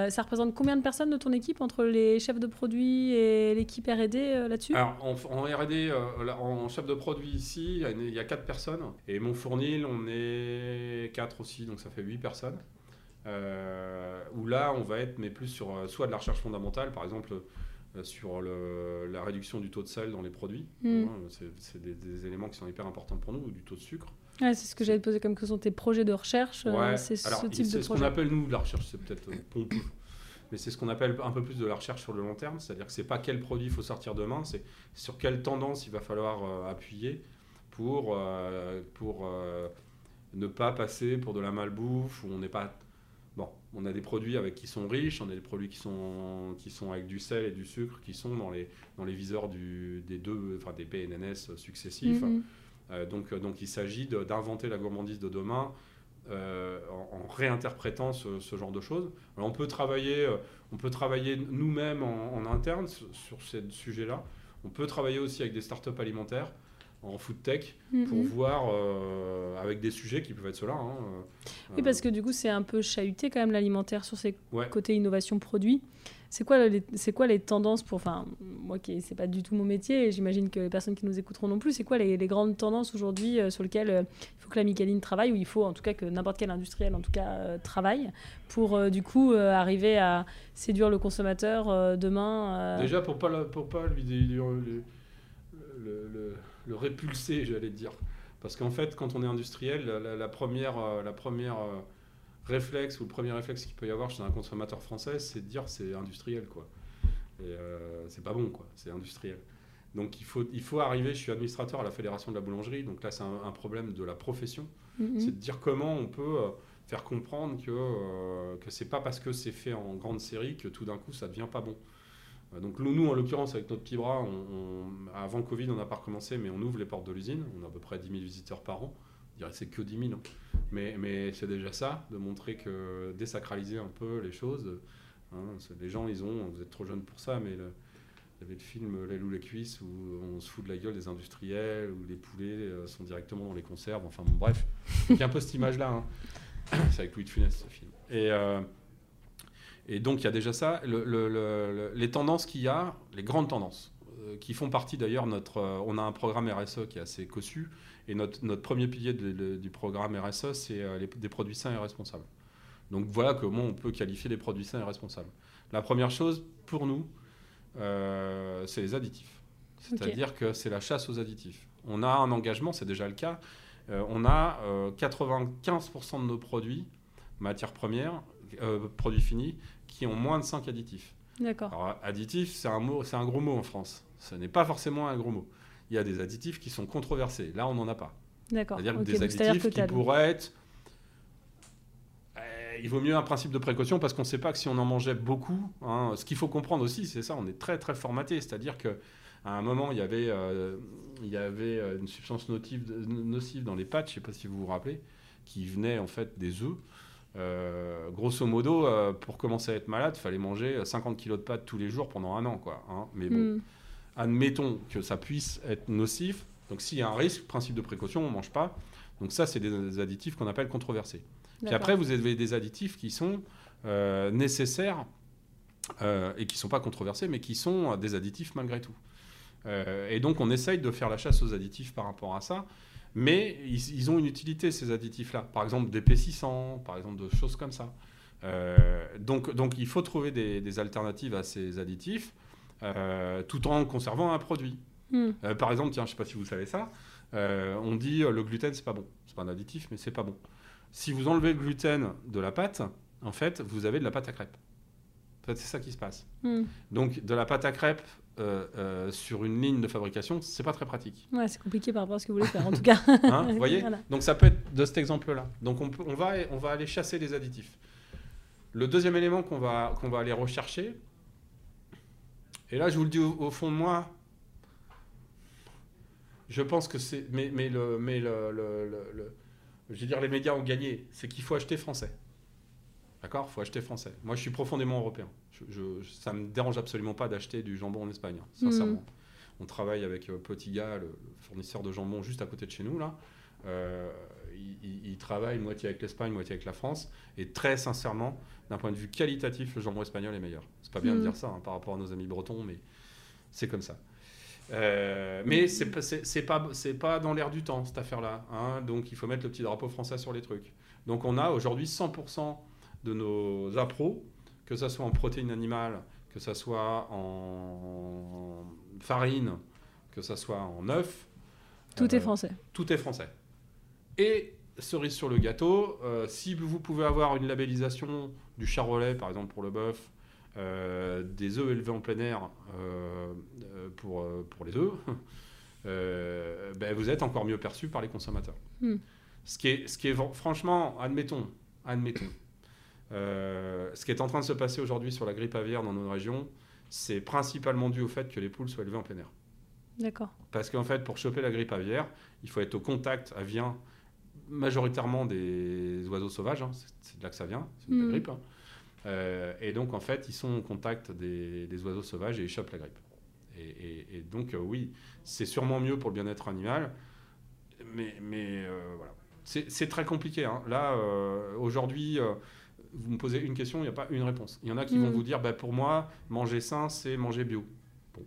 Ça représente combien de personnes de ton équipe entre les chefs de produits et l'équipe R&D là-dessus? Alors, en, en R&D, en chef de produit ici, il y a une- il y, a quatre personnes. Et mon fournil, on est quatre aussi, donc ça fait huit personnes. Euh, où là, on va être mais plus sur euh, soit de la recherche fondamentale, par exemple euh, sur le- la réduction du taux de sel dans les produits. Mm. C'est des, des éléments qui sont hyper importants pour nous, ou du taux de sucre. Ouais, C'est ce que j'avais posé comme question. Tes projets de recherche, Ouais. c'est Alors, ce type c'est de ce qu'on projet. appelle nous de la recherche, c'est peut-être pompeux, mais c'est ce qu'on appelle un peu plus de la recherche sur le long terme, c'est-à-dire que c'est pas quel produit il faut sortir demain, c'est sur quelle tendance il va falloir euh, appuyer pour euh, pour euh, ne pas passer pour de la malbouffe où on n'est pas bon, on a des produits avec qui sont riches, on a des produits qui sont qui sont avec du sel et du sucre qui sont dans les dans les viseurs du, des deux enfin des PNNS successifs. Mhm. Euh, donc, euh, donc il s'agit d'inventer la gourmandise de demain euh, en, en réinterprétant ce, ce genre de choses. Alors, on peut travailler, on peut travailler nous-mêmes en, en interne sur, sur ce sujet-là. On peut travailler aussi avec des startups alimentaires en food tech pour Mhm. voir euh, avec des sujets qui peuvent être ceux-là. hein, euh, Oui, parce que du coup, c'est un peu chahuté quand même l'alimentaire sur ses Ouais. côtés innovation produit. C'est quoi, les, c'est quoi les tendances pour. Enfin, moi qui c'est pas du tout mon métier, j'imagine que les personnes qui nous écouteront non plus, c'est quoi les, les grandes tendances aujourd'hui euh, sur lesquelles il faut que la Micaline travaille, ou il faut en tout cas que n'importe quel industriel en tout cas travaille pour du coup arriver à séduire le consommateur demain Déjà, pour pas, la- pour pas lui, lui- lui- le, le- le répulser, j'allais dire. Parce qu'en fait, quand on est industriel, la, la- la première, euh, la première euh, réflexe ou le premier réflexe qu'il peut y avoir chez un consommateur français, c'est de dire c'est industriel, quoi. Et euh, c'est pas bon, quoi. C'est industriel. Donc il faut, il faut arriver, je suis administrateur à la Fédération de la boulangerie, donc là c'est un, un problème de la profession mhm. c'est de dire comment on peut faire comprendre que euh, que c'est pas parce que c'est fait en grande série que tout d'un coup ça devient pas bon. Euh, donc nous, en l'occurrence avec notre petit bras, on, on- avant Covid on n'a pas recommencé, mais on ouvre les portes de l'usine, on a à peu près 10 000 visiteurs par an. Je dirais que c'est que 10 000, hein. mais, c'est déjà ça, de montrer que désacraliser un peu les choses. hein, les gens, ils ont, vous êtes trop jeunes pour ça, mais il y avait le film L'aile ou les cuisses où on se fout de la gueule des industriels, où les poulets euh, sont directement dans les conserves. Enfin bref, il y a un peu cette image-là. hein. *coughs* C'est avec Louis de Funès ce film. Et, euh, et donc il y a déjà ça. Le- le- le- le- les tendances qu'il y a, les grandes tendances, euh, qui font partie d'ailleurs notre. euh, on a un programme RSE qui est assez cossu. Et notre, notre premier pilier de- de- du programme RSE, c'est euh, les- des produits sains et responsables. Donc voilà comment on peut qualifier les produits sains et responsables. La première chose, pour nous, c'est les additifs. C'est-à-dire que c'est la chasse aux additifs. On a un engagement, c'est déjà le cas. On a 95% de nos produits, matières premières, produits finis, qui ont moins de 5 additifs. D'accord. Alors, additif, c'est un, mot, c'est un gros mot en France. Ce n'est pas forcément un gros mot. Il y a des additifs qui sont controversés. Là, on n'en a pas. D'accord. C'est-à-dire des additifs qui pourraient être. Eh, il vaut mieux un principe de précaution parce qu'on ne sait pas que si on en mangeait beaucoup, hein, ce qu'il faut comprendre aussi, c'est ça, on est très très formaté. C'est-à-dire qu'à un moment, il y avait, euh, il y avait euh, une substance nocive, nocive dans les pâtes, je ne sais pas si vous vous rappelez, qui venait en fait des œufs. Euh, grosso modo, pour commencer à être malade, il fallait manger 50 kg de pâtes tous les jours pendant un an. Quoi, hein. Mais bon, hmm. admettons que ça puisse être nocif. Donc s'il y a un risque, principe de précaution, on ne mange pas. Donc ça, c'est des additifs qu'on appelle controversés. Puis après, vous avez des additifs qui sont euh, nécessaires euh, et qui ne sont pas controversés, mais qui sont des additifs malgré tout. Euh, et donc, on essaye de faire la chasse aux additifs par rapport à ça. Mais ils, ont une utilité, ces additifs-là. Par exemple, d'épaississant, par exemple, de choses comme ça. donc, donc, il faut trouver des, alternatives à ces additifs tout en conservant un produit. Hmm. par exemple, tiens, je ne sais pas si vous savez ça, on dit le gluten, c'est pas bon. C'est pas un additif, mais c'est pas bon. Si vous enlevez le gluten de la pâte, en fait, vous avez de la pâte à crêpes. En fait, c'est ça qui se passe. Hmm. Donc, de la pâte à crêpes euh, euh, sur une ligne de fabrication, c'est pas très pratique. Ouais, c'est compliqué par rapport à ce que vous voulez faire, en *laughs* tout cas. Hein, vous voyez Donc, ça peut être de cet exemple-là. Donc, on, peut, on, va, on va aller chasser les additifs. Le deuxième élément qu'on va, qu'on va aller rechercher, et là, je vous le dis au, fond de moi, je pense que c'est. Mais, mais, le, mais le, le je veux dire, les médias ont gagné, c'est qu'il faut acheter français. D'accord? Il faut acheter français. Moi, je suis profondément européen. Je, ça ne me dérange absolument pas d'acheter du jambon en Espagne, hein, sincèrement. Hmm. On travaille avec euh, Potiga, le fournisseur de jambon juste à côté de chez nous, là. Euh, il, travaille moitié avec l'Espagne, moitié avec la France. Et très sincèrement, d'un point de vue qualitatif, le jambon espagnol est meilleur. C'est pas bien de hmm. dire ça hein, par rapport à nos amis bretons, mais c'est comme ça. Euh, mais c'est pas pas dans l'air du temps cette affaire-là. Hein. donc il faut mettre le petit drapeau français sur les trucs. Donc on a aujourd'hui 100% de nos appros, que ce soit en protéines animales, que ce soit en farine, que ce soit en œuf. Tout est euh, français. Tout est français. Et cerise sur le gâteau, euh, si vous pouvez avoir une labellisation du charolais, par exemple pour le bœuf, euh, des œufs élevés en plein air pour, pour les œufs, *laughs* ben vous êtes encore mieux perçu par les consommateurs. Hmm. Ce, qui est, ce qui est franchement, admettons, admettons, ce qui est en train de se passer aujourd'hui sur la grippe aviaire dans nos régions, c'est principalement dû au fait que les poules soient élevées en plein air. D'accord. Parce qu'en fait, pour choper la grippe aviaire, il faut être au contact aviaire majoritairement des oiseaux sauvages. Hein. c'est de là que ça vient, c'est une hmm. grippe. Hein. Euh, et donc, en fait, ils sont en contact des, oiseaux sauvages et ils chopent la grippe. Et, donc, euh, oui, c'est sûrement mieux pour le bien-être animal, mais, mais euh, voilà. C'est très compliqué. Hein. Là, aujourd'hui, vous me posez une question, il n'y a pas une réponse. Il y en a qui vont mm. vous dire, bah, pour moi, manger sain, c'est manger bio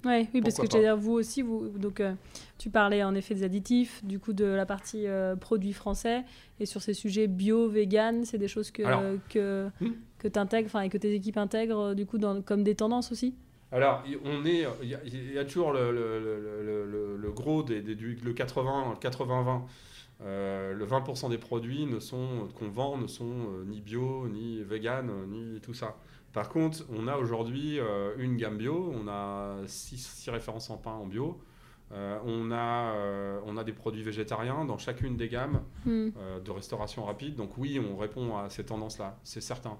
oui, parce que vous aussi, vous, donc, euh, tu parlais en effet des additifs, du coup de la partie euh, produits français, et sur ces sujets bio, vegan, c'est des choses que, que, hmm. que tu intègres, et que tes équipes intègrent du coup dans, comme des tendances aussi? Alors, on est, il y, a toujours le, le, le, gros des, des, du le 80, 80-20. Euh, le 20% des produits ne sont qu'on vend ne sont ni bio, ni vegan, ni tout ça. Par contre, on a aujourd'hui euh, une gamme bio, on a six, références en pain en bio. Euh, on, a, euh, on a des produits végétariens dans chacune des gammes hmm. de restauration rapide. Donc oui, on répond à ces tendances-là, c'est certain.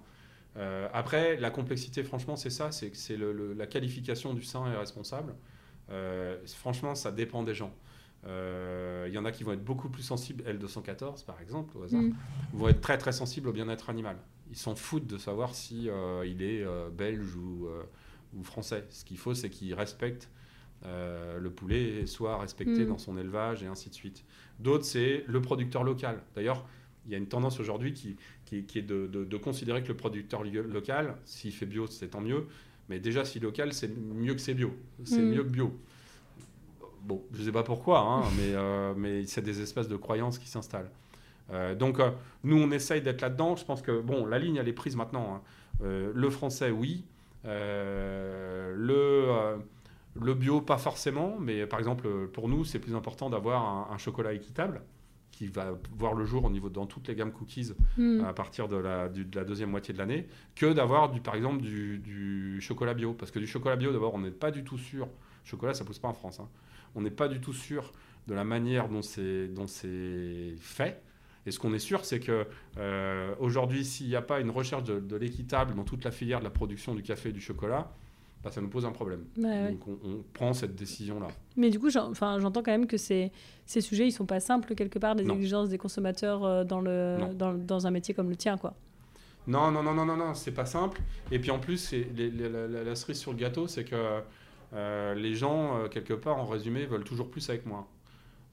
après, la complexité, franchement, c'est ça, c'est c'est la qualification du sain et responsable. franchement, ça dépend des gens. Il y en a qui vont être beaucoup plus sensibles, L214 par exemple, au hasard, hmm. vont être très très sensibles au bien-être animal ils s'en foutent de savoir si euh, il est euh, belge ou, euh, ou, français. Ce qu'il faut, c'est qu'il respecte le poulet soit respecté mm. dans son élevage et ainsi de suite. D'autres, c'est le producteur local. D'ailleurs, il y a une tendance aujourd'hui qui, qui, est de, de, considérer que le producteur local, s'il fait bio, c'est tant mieux. Mais déjà, si local, c'est mieux que c'est bio. C'est mm. mieux que bio. Bon, je ne sais pas pourquoi, hein, *laughs* mais, mais c'est des espèces de croyances qui s'installent. Euh, donc, euh, nous, on essaye d'être là-dedans. Je pense que, bon, la ligne, elle est prise maintenant. Hein. Euh, le français, oui. le, Le bio, pas forcément, mais par exemple, pour nous, c'est plus important d'avoir un, chocolat équitable qui va voir le jour au niveau dans toutes les gammes cookies Hmm. à partir de la, du- de la deuxième moitié de l'année, que d'avoir, du, par exemple, du, du chocolat bio. Parce que du chocolat bio, d'abord, on n'est pas du tout sûr. Chocolat, ça pousse pas en France. hein. On n'est pas du tout sûr de la manière dont c'est dont c'est fait. Et ce qu'on est sûr, c'est que euh, aujourd'hui, s'il n'y a pas une recherche de, de l'équitable dans toute la filière de la production du café et du chocolat, bah, ça nous pose un problème. Ouais. Donc on, on prend cette décision-là. Mais du coup, j'entends quand même que ces, ces sujets, ils sont pas simples quelque part, des Non. exigences des consommateurs euh, dans, le, Non. dans, dans un métier comme le tien, quoi. Non, non, non, non, non, non, c'est pas simple. Et puis en plus, les- les- la- la cerise sur le gâteau, c'est que euh, les gens, euh, quelque part, en résumé, veulent toujours plus avec moins.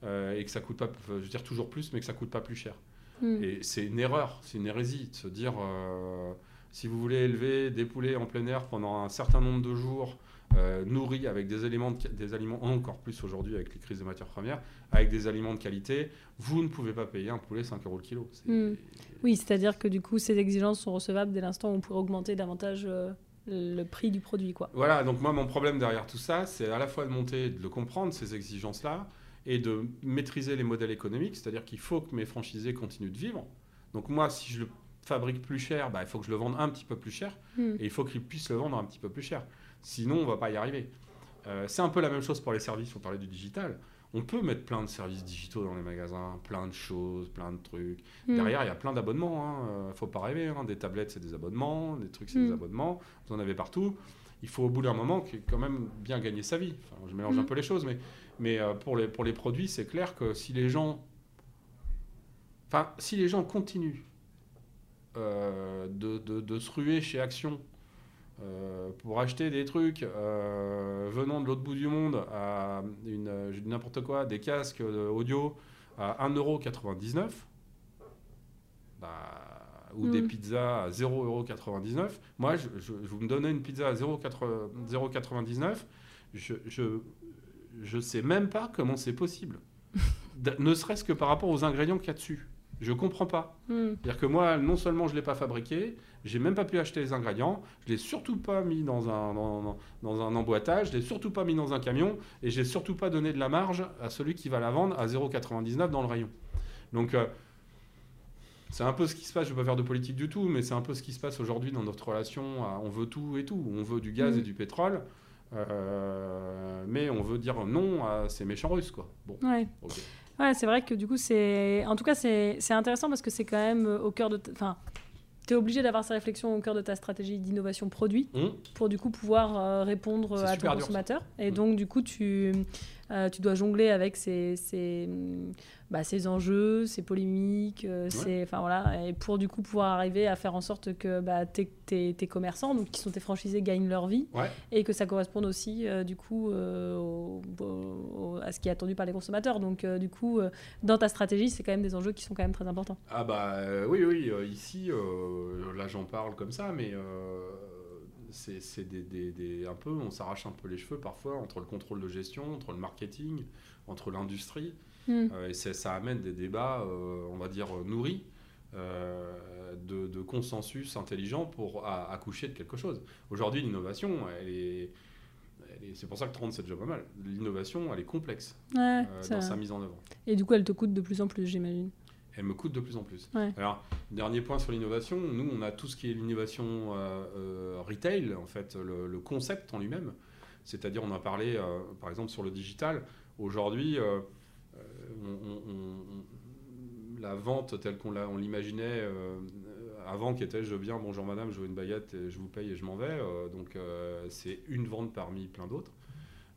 Euh, et que ça coûte pas, je veux dire toujours plus, mais que ça coûte pas plus cher. Hmm. Et c'est une erreur, c'est une hérésie de se dire si vous voulez élever des poulets en plein air pendant un certain nombre de jours, nourris avec des éléments, de, des aliments encore plus aujourd'hui avec les crises des matières premières, avec des aliments de qualité, vous ne pouvez pas payer un poulet 5 euros le kilo. C'est- Mm. Oui, c'est-à-dire que du coup, ces exigences sont recevables dès l'instant où on pourrait augmenter davantage le prix du produit, quoi. Voilà, donc moi, mon problème derrière tout ça, c'est à la fois de monter, de le comprendre, ces exigences-là, et de maîtriser les modèles économiques, c'est-à-dire qu'il faut que mes franchisés continuent de vivre. Donc moi, si je le fabrique plus cher, bah, il faut que je le vende un petit peu plus cher, Hmm. et il faut qu'ils puissent le vendre un petit peu plus cher. Sinon, on va pas y arriver. Euh, c'est un peu la même chose pour les services, on parlait du digital. On peut mettre plein de services digitaux dans les magasins, plein de choses, plein de trucs. Hmm. Derrière, il y a plein d'abonnements. Hein. euh, faut pas rêver. hein. Des tablettes, c'est des abonnements. Des trucs, c'est des Mm. abonnements. Vous en avez partout. Il faut au bout d'un moment quand même bien gagner sa vie. Enfin, je mélange Mm. un peu les choses, mais, mais euh, pour, les, pour les produits, c'est clair que si les gens, enfin, si les gens continuent euh, de, de- de se ruer chez Action euh, pour acheter des trucs euh, venant de l'autre bout du monde à n'importe quoi, des casques euh, audio à 1,99€, bah, ou des Mm. pizzas à 0,99€. Moi, je, je- vous me donnez une pizza à 0,80 0,99€, je, je, je sais même pas comment c'est possible. *laughs* Ne serait-ce que par rapport aux ingrédients qu'il y a dessus. Je comprends pas. Hmm. C'est-à-dire que moi, non seulement je ne l'ai pas fabriqué, j'ai même pas pu acheter les ingrédients, je l'ai surtout pas mis dans un, dans, dans- dans un emboîtage, je l'ai surtout pas mis dans un camion, et j'ai surtout pas donné de la marge à celui qui va la vendre à 0,99 dans le rayon. Donc, euh, c'est un peu ce qui se passe, je ne vais pas faire de politique du tout, mais c'est un peu ce qui se passe aujourd'hui dans notre relation à on veut tout et tout. On veut du gaz Mhm. et du pétrole, euh, mais on veut dire non à ces méchants russes, quoi. Bon, Ouais. Ouais, c'est vrai que du coup, c'est. En tout cas, c'est c'est intéressant parce que c'est quand même euh, au cœur de. Enfin, tu es obligé d'avoir ces réflexions au cœur de ta stratégie d'innovation produit Hum, pour du coup pouvoir euh, répondre C'est à ton dur, consommateur. Et Mm. donc, du coup, tu, euh, tu dois jongler avec ces, ces, hum, bah, ces enjeux, ces polémiques, euh, enfin voilà, et pour du coup pouvoir arriver à faire en sorte que bah, tes, tes- tes commerçants, donc qui sont tes franchisés, gagnent leur vie Ouais. et que ça corresponde aussi euh, du coup euh, au- au- à ce qui est attendu par les consommateurs. Donc, du coup, dans ta stratégie, c'est quand même des enjeux qui sont quand même très importants. Ah bah oui, oui, ici, là j'en parle comme ça, mais c'est c'est des, des- des- un peu, on s'arrache un peu les cheveux parfois entre le contrôle de gestion, entre le marketing, entre l'industrie, Mm. euh, et c'est- ça amène des débats, euh, on va dire, nourris. euh, de, de consensus intelligent pour accoucher de quelque chose. Aujourd'hui, l'innovation, elle est, c'est pour ça que 37 job pas mal. L'innovation, elle est complexe Ouais, euh, c'est dans sa mise en œuvre. Et du coup, elle te coûte de plus en plus, j'imagine. Elle me coûte de plus en plus. Ouais. Alors, dernier point sur l'innovation, nous, on a tout ce qui est l'innovation euh, euh, retail, en fait, le, le concept en lui-même. C'est-à-dire, on a parlé, euh, par exemple, sur le digital. Aujourd'hui, euh, la vente telle qu'on l'imaginait avant, qui était je viens, bonjour madame, je veux une baguette, et je vous paye et je m'en vais. donc, c'est une vente parmi plein d'autres.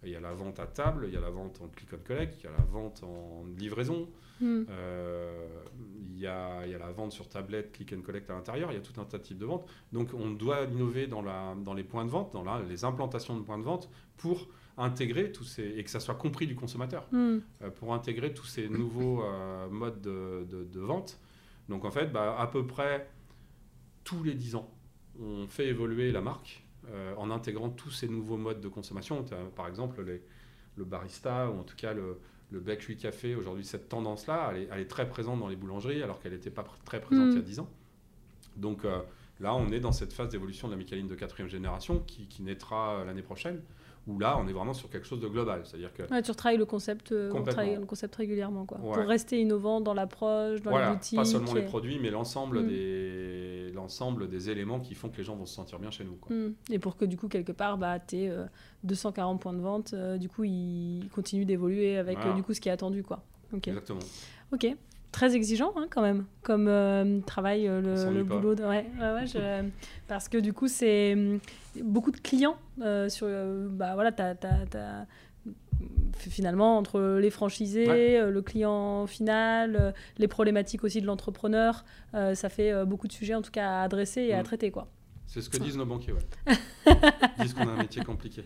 Il y a la vente à table, il y a la vente en click and collect, il y a la vente en livraison, Mm. euh, il y, a, il y a la vente sur tablette, click and collect à l'intérieur, il y a tout un tas de types de ventes. Donc on doit innover dans, la, dans les points de vente, dans la- les implantations de points de vente pour intégrer tous ces, et que ça soit compris du consommateur, Mm. euh, pour intégrer tous ces nouveaux euh, modes de, de- de vente. Donc en fait, bah, à peu près tous les 10 ans, on fait évoluer la marque en intégrant tous ces nouveaux modes de consommation. Par exemple, les- le barista ou en tout cas le, le bakery café, aujourd'hui, cette tendance-là, elle est, elle est très présente dans les boulangeries alors qu'elle n'était pas pr- très présente Mm. il y a 10 ans. Donc, euh, Là, on est dans cette phase d'évolution de la Micaline de quatrième génération qui, qui naîtra l'année prochaine où là, on est vraiment sur quelque chose de global. C'est-à-dire que ouais, tu retravailles le concept, euh, on travaille le concept régulièrement, quoi, pour rester innovant dans l'approche, dans voilà, les boutiques. Pas seulement les produits, mais l'ensemble mm. des l'ensemble des éléments qui font que les gens vont se sentir bien chez nous. Quoi. Mm. Et pour que du coup quelque part, bah, tu aies 240 points de vente, euh, du coup, ils continuent d'évoluer avec euh, du coup ce qui est attendu, quoi. Exactement. Ok très exigeant hein, quand même comme euh, travail euh, le, boulot de... ouais, ouais, je... *laughs* parce que du coup c'est hum, beaucoup de clients euh, sur bah voilà t'as, t'as, finalement entre les franchisés le client final les problématiques aussi de l'entrepreneur ça fait beaucoup de sujets en tout cas à adresser et à mm. traiter quoi c'est ce que disent nos banquiers, ouais. Ils *laughs* disent qu'on a un métier compliqué.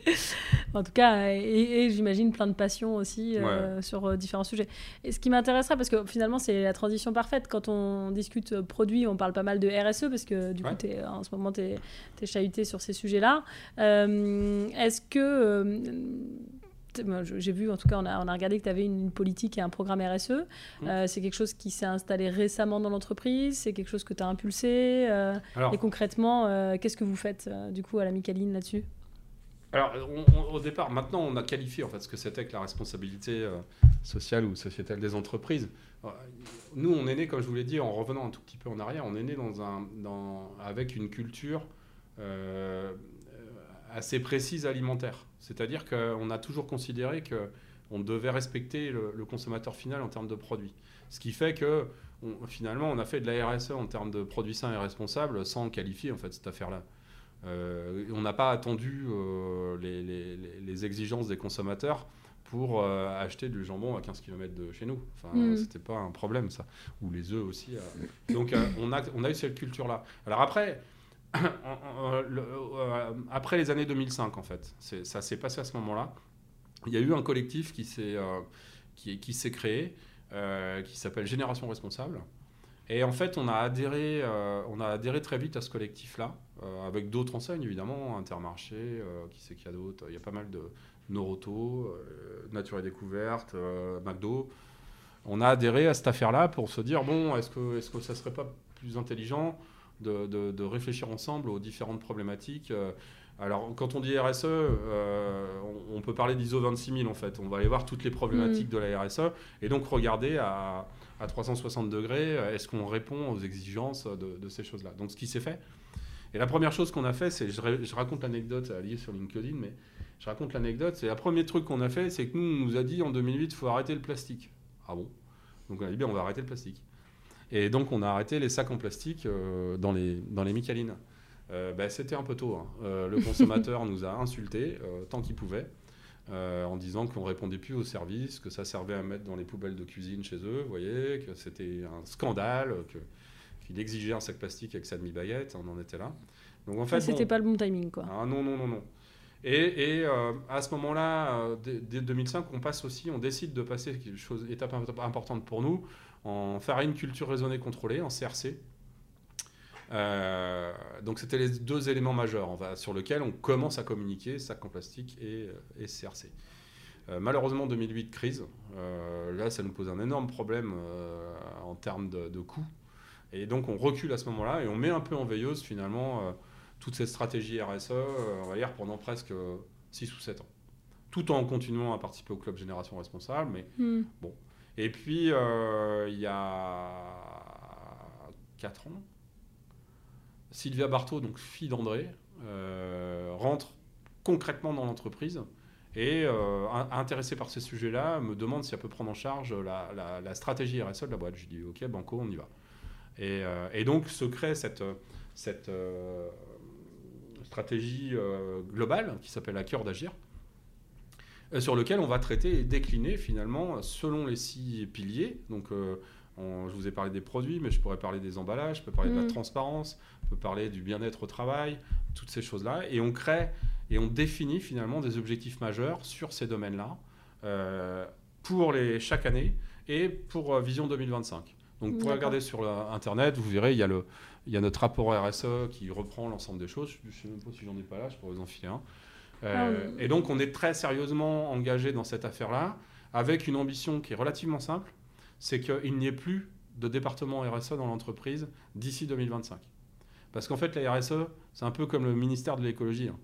En tout cas, et, j'imagine plein de passion aussi euh, sur euh, différents sujets. Et ce qui m'intéresserait, parce que finalement, c'est la transition parfaite. Quand on discute euh, produit, on parle pas mal de RSE, parce que du coup, es, en ce moment, tu es, es, chahuté sur ces sujets-là. Est-ce que j'ai vu, en tout cas, on a, on a regardé que tu avais une, politique et un programme RSE. Mmh. Euh, c'est quelque chose qui s'est installé récemment dans l'entreprise C'est quelque chose que tu as impulsé euh, Et concrètement, euh, qu'est-ce que vous faites du coup à la Micaline là-dessus? Alors, au départ, maintenant, on a qualifié en fait ce que c'était que la responsabilité sociale ou sociétale des entreprises. Nous, on est né, comme je vous l'ai dit, en revenant un tout petit peu en arrière, on est né dans un, dans, avec une culture assez précise alimentaire. C'est-à-dire qu'on a toujours considéré qu'on devait respecter le, consommateur final en termes de produits. Ce qui fait que finalement, on a fait de la RSE en termes de produits sains et responsables sans qualifier en fait cette affaire-là. Euh, on n'a pas attendu euh, les, exigences des consommateurs pour euh, acheter du jambon à 15 km de chez nous. Enfin, mm. c'était pas un problème ça. Ou les œufs aussi. Donc on, a, on a eu cette culture-là. Alors après, *coughs* Euh, après les années 2005, en fait. Ça s'est passé à ce moment-là. Il y a eu un collectif qui s'est euh, qui, s'est créé, euh, qui s'appelle Génération Responsable. Et en fait, on a adhéré, on a adhéré très vite à ce collectif-là, avec d'autres enseignes, évidemment, Intermarché, qui sait qu'il y a d'autres. Il y a pas mal de Noroto, Nature et Découverte, McDo. On a adhéré à cette affaire-là pour se dire, bon, est-ce que, est -ce que ça serait pas plus intelligent de, réfléchir ensemble aux différentes problématiques. Euh, alors, quand on dit RSE, euh, on, peut parler d'ISO 26000 en fait. On va aller voir toutes les problématiques mm. de la RSE et donc regarder à, 360 degrés, euh, est-ce qu'on répond aux exigences de, ces choses-là. Donc, ce qui s'est fait. Et la première chose qu'on a fait, c'est, je, raconte l'anecdote liée sur LinkedIn, mais je raconte l'anecdote, c'est le premier truc qu'on a fait, c'est que nous, on nous a dit en 2008, il faut arrêter le plastique. Ah bon? Donc on a dit, bien, on va arrêter le plastique. Et donc, on a arrêté les sacs en plastique euh, dans, les, dans les Micalines. Euh, ben, c'était un peu tôt. Hein. Euh, le *laughs* consommateur nous a insultés tant qu'il pouvait. en disant qu'on répondait plus au service, que ça servait à mettre dans les poubelles de cuisine chez eux, vous voyez, que c'était un scandale, qu'il exigeait un sac plastique avec sa demi-baguette, on en était là. Donc en fait, c'était pas le bon timing, quoi. Ah non, non, non, non. Et, et à ce moment-là, dès, 2005, on passe aussi, on décide de passer, chose, étape importante pour nous, en farine culture raisonnée contrôlée, en CRC. Euh, donc c'était les deux éléments majeurs sur lesquels on commence à communiquer, sac en plastique et, et CRC. Euh, malheureusement, 2008, crise. Euh, là, ça nous pose un énorme problème en termes de, de, coûts. Et donc, on recule à ce moment-là et on met un peu en veilleuse, finalement, toute cette stratégie RSE, on va dire, pendant presque 6 ou 7 ans. Tout en continuant à participer au club Génération Responsable. Mais hmm. bon, et puis, euh, il y a 4 ans, Sylvia Barthaud, donc fille d'André, euh, rentre concrètement dans l'entreprise et, euh, intéressée par ces sujets-là, me demande si elle peut prendre en charge la, stratégie RSE de la boîte. Je dis, OK, banco, on y va. Et, donc se crée cette, stratégie globale qui s'appelle À cœur d'agir, euh, sur lequel on va traiter et décliner finalement selon les six piliers. Donc, euh, je vous ai parlé des produits, mais je pourrais parler des emballages, je peux parler de la mm. transparence, je peux parler du bien-être au travail, toutes ces choses-là. Et on crée et on définit finalement des objectifs majeurs sur ces domaines-là euh, pour les, chaque année et pour Vision 2025. Donc, pour regarder sur Internet, vous verrez, il y, a le, il y a notre rapport RSE qui reprend l'ensemble des choses. Je ne sais même pas si j'en ai pas là, je pourrais vous en filer un. Euh, ah et donc, on est très sérieusement engagé dans cette affaire-là, avec une ambition qui est relativement simple, c'est qu'il n'y ait plus de département RSE dans l'entreprise d'ici 2025. Parce qu'en fait, la RSE, c'est un peu comme le ministère de l'écologie. hein.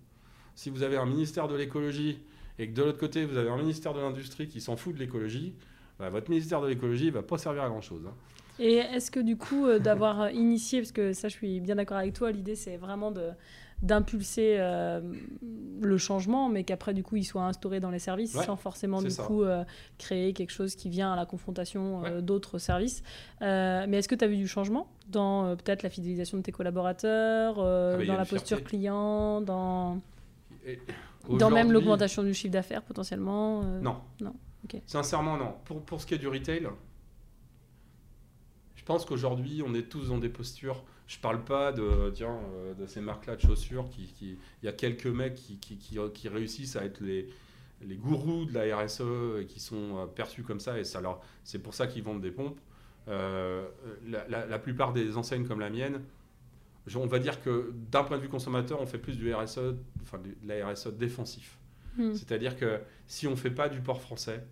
Si vous avez un ministère de l'écologie et que de l'autre côté, vous avez un ministère de l'industrie qui s'en fout de l'écologie, bah, votre ministère de l'écologie ne va pas servir à grand-chose. hein. Et est-ce que du coup, euh, d'avoir euh, initié, parce que ça je suis bien d'accord avec toi, l'idée c'est vraiment de d'impulser euh, le changement, mais qu'après du coup il soit instauré dans les services Ouais, sans forcément du ça. coup euh, créer quelque chose qui vient à la confrontation euh, Ouais. d'autres services. Mais est-ce que tu as vu du changement dans peut-être la fidélisation de tes collaborateurs, Ah bah, dans la fierté. posture client, dans, dans même l'augmentation du chiffre d'affaires potentiellement Non. Non, ok. Sincèrement, non. Pour, pour ce qui est du retail, pense qu'aujourd'hui, on est tous dans des postures. Je parle pas de, tiens, euh, de ces marques-là de chaussures. qui- qui- Il y a quelques mecs qui, qui, qui- qui réussissent à être les, les gourous de la RSE et qui sont euh, perçus comme ça. Et ça leur- c'est pour ça qu'ils vendent des pompes. Euh, la, la- la plupart des enseignes comme la mienne, on va dire que d'un point de vue consommateur, on fait plus du RSE, enfin de la RSE défensif. Hmm. C'est-à-dire que si on ne fait pas du port français,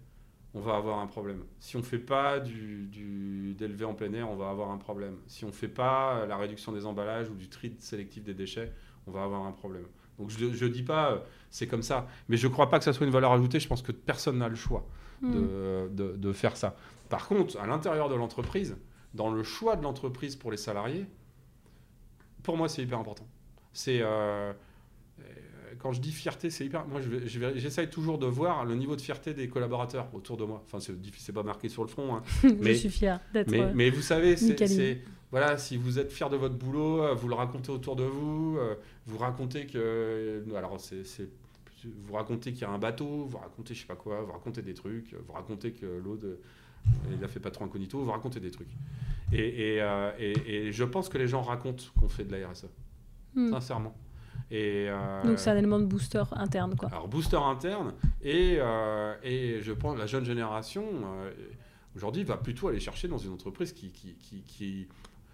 on va avoir un problème. Si on ne fait pas du, d'élevé en plein air, on va avoir un problème. Si on ne fait pas la réduction des emballages ou du tri sélectif des déchets, on va avoir un problème. Donc je ne dis pas euh, c'est comme ça, mais je ne crois pas que ça soit une valeur ajoutée. Je pense que personne n'a le choix Hmm. de, de- de faire ça. Par contre, à l'intérieur de l'entreprise, dans le choix de l'entreprise pour les salariés, pour moi, c'est hyper important. C'est euh, euh, quand je dis fierté, c'est hyper. Moi, je je j'essaye toujours de voir le niveau de fierté des collaborateurs autour de moi. Enfin, c'est difficile, pas marqué sur le front. hein. *laughs* je mais- suis fière d'être. Mais, euh, mais vous savez, c'est, voilà, si vous êtes fier de votre boulot, euh, vous le racontez autour de vous, euh, vous racontez que, alors c'est, vous racontez qu'il y a un bateau, vous racontez je sais pas quoi, vous racontez des trucs, vous racontez que euh, il a fait pas trop incognito, vous racontez des trucs. Et, et, euh, et- et je pense que les gens racontent qu'on fait de la RSE, hmm. sincèrement. Et, euh, Donc c'est un élément de booster interne quoi. alors booster interne et, euh, et je pense la jeune génération euh, aujourd'hui va plutôt aller chercher dans une entreprise qui, qui, qui- qui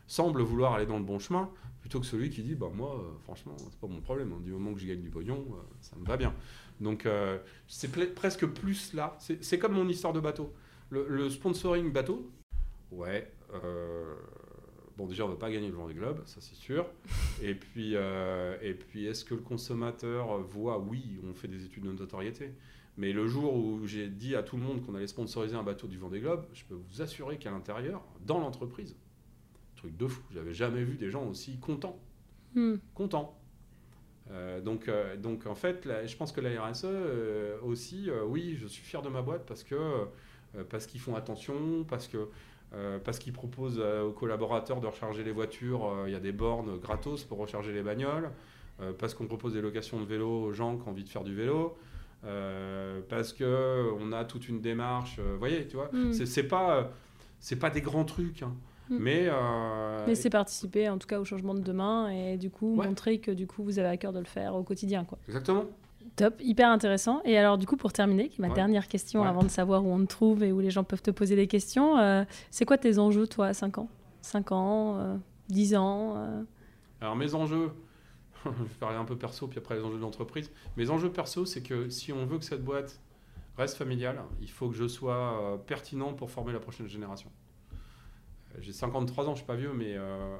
semble vouloir aller dans le bon chemin plutôt que celui qui dit bah moi euh, franchement c'est pas mon problème hein. du moment que je gagne du pognon euh, ça me va bien donc euh, c'est presque plus là c'est c'est comme mon histoire de bateau le, le sponsoring bateau ouais Bon, déjà, on ne va pas gagner le Vendée Globe, ça c'est sûr. *laughs* Et puis, euh, et puis est-ce que le consommateur voit Oui, on fait des études de notoriété. Mais le jour où j'ai dit à tout le monde qu'on allait sponsoriser un bateau du Vendée Globe, je peux vous assurer qu'à l'intérieur, dans l'entreprise, truc de fou, j'avais jamais vu des gens aussi contents. Hmm. Contents. Euh, donc, euh, donc en fait, je pense que la RSE euh, aussi, oui, je suis fier de ma boîte parce que parce qu'ils font attention, parce que euh, parce qu'ils proposent euh, aux collaborateurs de recharger les voitures. euh, Il y a des bornes gratos pour recharger les bagnoles. parce qu'on propose des locations de vélo aux gens qui ont envie de faire du vélo. parce que on a toute une démarche. Vous voyez, tu vois, Mm. c'est pas c'est pas des grands trucs, hein, Mm. mais Mais c'est participer en tout cas au changement de demain et du coup Ouais. montrer que du coup vous avez à cœur de le faire au quotidien quoi. exactement. Top, hyper intéressant. Et alors du coup pour terminer, qui est ma Ouais. dernière question Ouais. avant de savoir où on te trouve et où les gens peuvent te poser des questions, euh, c'est quoi tes enjeux toi à 5 ans? 5 ans, euh, 10 ans euh, Alors mes enjeux, *laughs* je vais parler un peu perso, puis après les enjeux de l'entreprise. Mes enjeux perso, c'est que si on veut que cette boîte reste familiale, il faut que je sois euh, pertinent pour former la prochaine génération. J'ai 53 ans, je suis pas vieux, mais,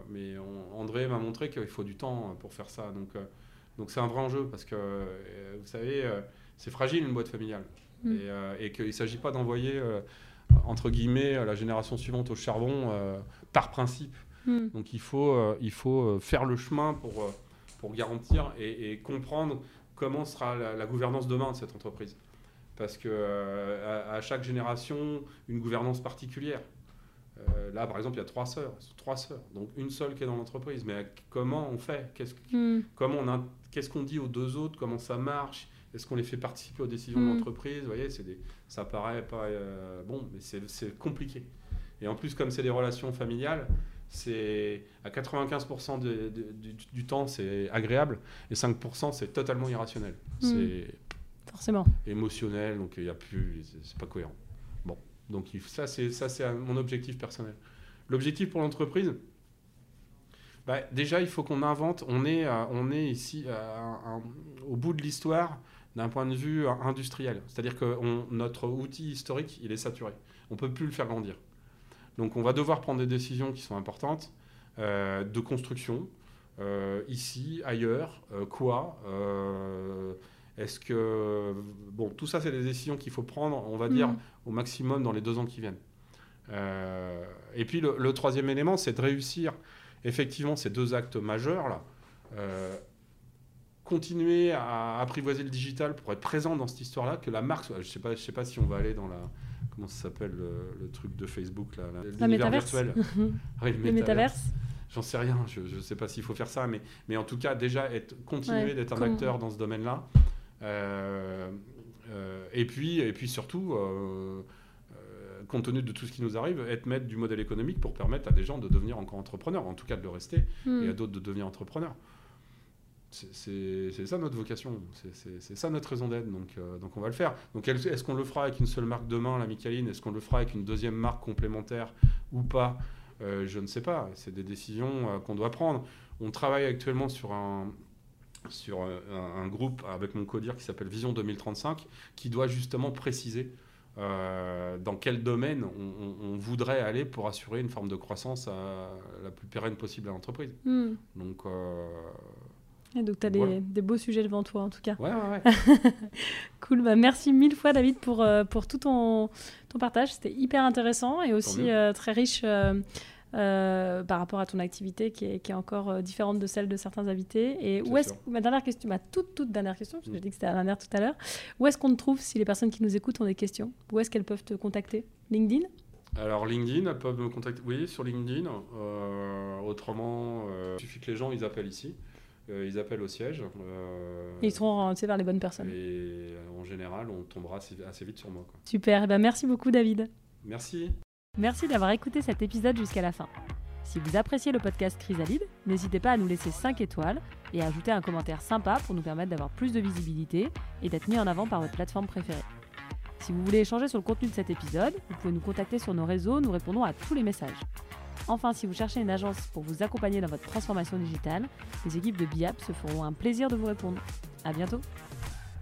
mais on- André m'a montré qu'il faut du temps pour faire ça. Donc donc c'est un vrai enjeu parce que euh, vous savez, euh, c'est fragile une boîte familiale Mm. et, euh, et qu'il ne s'agit pas d'envoyer entre guillemets la génération suivante au charbon par principe. hmm, Donc il faut, il faut faire le chemin pour, pour garantir et, et comprendre comment sera la, la gouvernance demain de cette entreprise. Parce que euh, à, à chaque génération, une gouvernance particulière. Euh, là, par exemple, il y a trois sœurs, trois sœurs, donc une seule qui est dans l'entreprise. Mais comment on fait? Qu'est-ce hmm, comment on a- qu'est-ce qu'on dit aux deux autres Comment ça marche Est-ce qu'on les fait participer aux décisions de Mm. l'entreprise Vous voyez, c'est des, ça paraît pas euh, bon, mais c'est, c'est compliqué. Et en plus, comme c'est des relations familiales, c'est à 95% de- de- du, du temps c'est agréable et 5% c'est totalement irrationnel. Mm. C'est forcément. émotionnel, donc il y a plus, c'est- pas cohérent. Bon, donc ça c'est ça c'est mon objectif personnel. L'objectif pour l'entreprise, bah, déjà il faut qu'on invente. On est euh, on est ici euh, un- au bout de l'histoire d'un point de vue euh, industriel, c'est-à-dire que on- notre outil historique il est saturé. On peut plus le faire grandir. Donc on va devoir prendre des décisions qui sont importantes euh, de construction. ici, ailleurs, quoi Est-ce que. Bon, tout ça, c'est des décisions qu'il faut prendre, on va dire, mm. au maximum dans les deux ans qui viennent. et puis, le, le troisième élément, c'est de réussir effectivement ces deux actes majeurs là continuer à apprivoiser le digital pour être présent dans cette histoire-là, que la marque, je sais pas, je sais pas si on va aller dans la comment ça s'appelle le, truc de Facebook là, la virtuel, *laughs* le métaverse. J'en sais rien, je ne sais pas s'il faut faire ça, mais, mais en tout cas déjà être, continuer d'être un acteur dans ce domaine-là. Euh, euh, et puis et puis surtout. Compte tenu de tout ce qui nous arrive, être maître du modèle économique pour permettre à des gens de devenir encore entrepreneurs, en tout cas de le rester, hmm. et à d'autres de devenir entrepreneurs. C'est ça notre vocation, c'est ça notre raison d'être, donc, euh, donc on va le faire. Donc est-ce qu'on le fera avec une seule marque demain, la Micaline Est-ce qu'on le fera avec une deuxième marque complémentaire ou pas? Euh, Je ne sais pas, c'est des décisions euh, qu'on doit prendre. On travaille actuellement sur un, sur un, groupe avec mon codir qui s'appelle Vision 2035, qui doit justement préciser dans quel domaine on, voudrait aller pour assurer une forme de croissance la plus pérenne possible à l'entreprise. Hmm. Donc donc, tu as des, beaux sujets devant toi, en tout cas. Ouais, ouais, ouais. *laughs* cool. Bah, merci mille fois, David, pour, euh, pour tout ton, ton partage. C'était hyper intéressant et aussi euh, très riche euh, par rapport à ton activité qui est, qui est encore différente de celle de certains invités. Et où est-ce ma dernière question, ma toute, toute dernière question, parce que j'ai dit que c'était la dernière tout à l'heure, où est-ce qu'on te trouve si les personnes qui nous écoutent ont des questions? Où est-ce qu'elles peuvent te contacter? LinkedIn? Alors LinkedIn, elles peuvent me contacter, oui, sur LinkedIn. autrement, il suffit que les gens ils appellent ici. Euh, ils appellent au siège. Euh, ils seront orientés vers les bonnes personnes. Et en général, on tombera assez, vite sur moi. Super, et eh ben merci beaucoup David. Merci. Merci d'avoir écouté cet épisode jusqu'à la fin. Si vous appréciez le podcast Chrysalide, n'hésitez pas à nous laisser 5 étoiles et à ajouter un commentaire sympa pour nous permettre d'avoir plus de visibilité et d'être mis en avant par votre plateforme préférée. Si vous voulez échanger sur le contenu de cet épisode, vous pouvez nous contacter sur nos réseaux, nous répondons à tous les messages. Enfin, si vous cherchez une agence pour vous accompagner dans votre transformation digitale, les équipes de BIAP se feront un plaisir de vous répondre. À bientôt!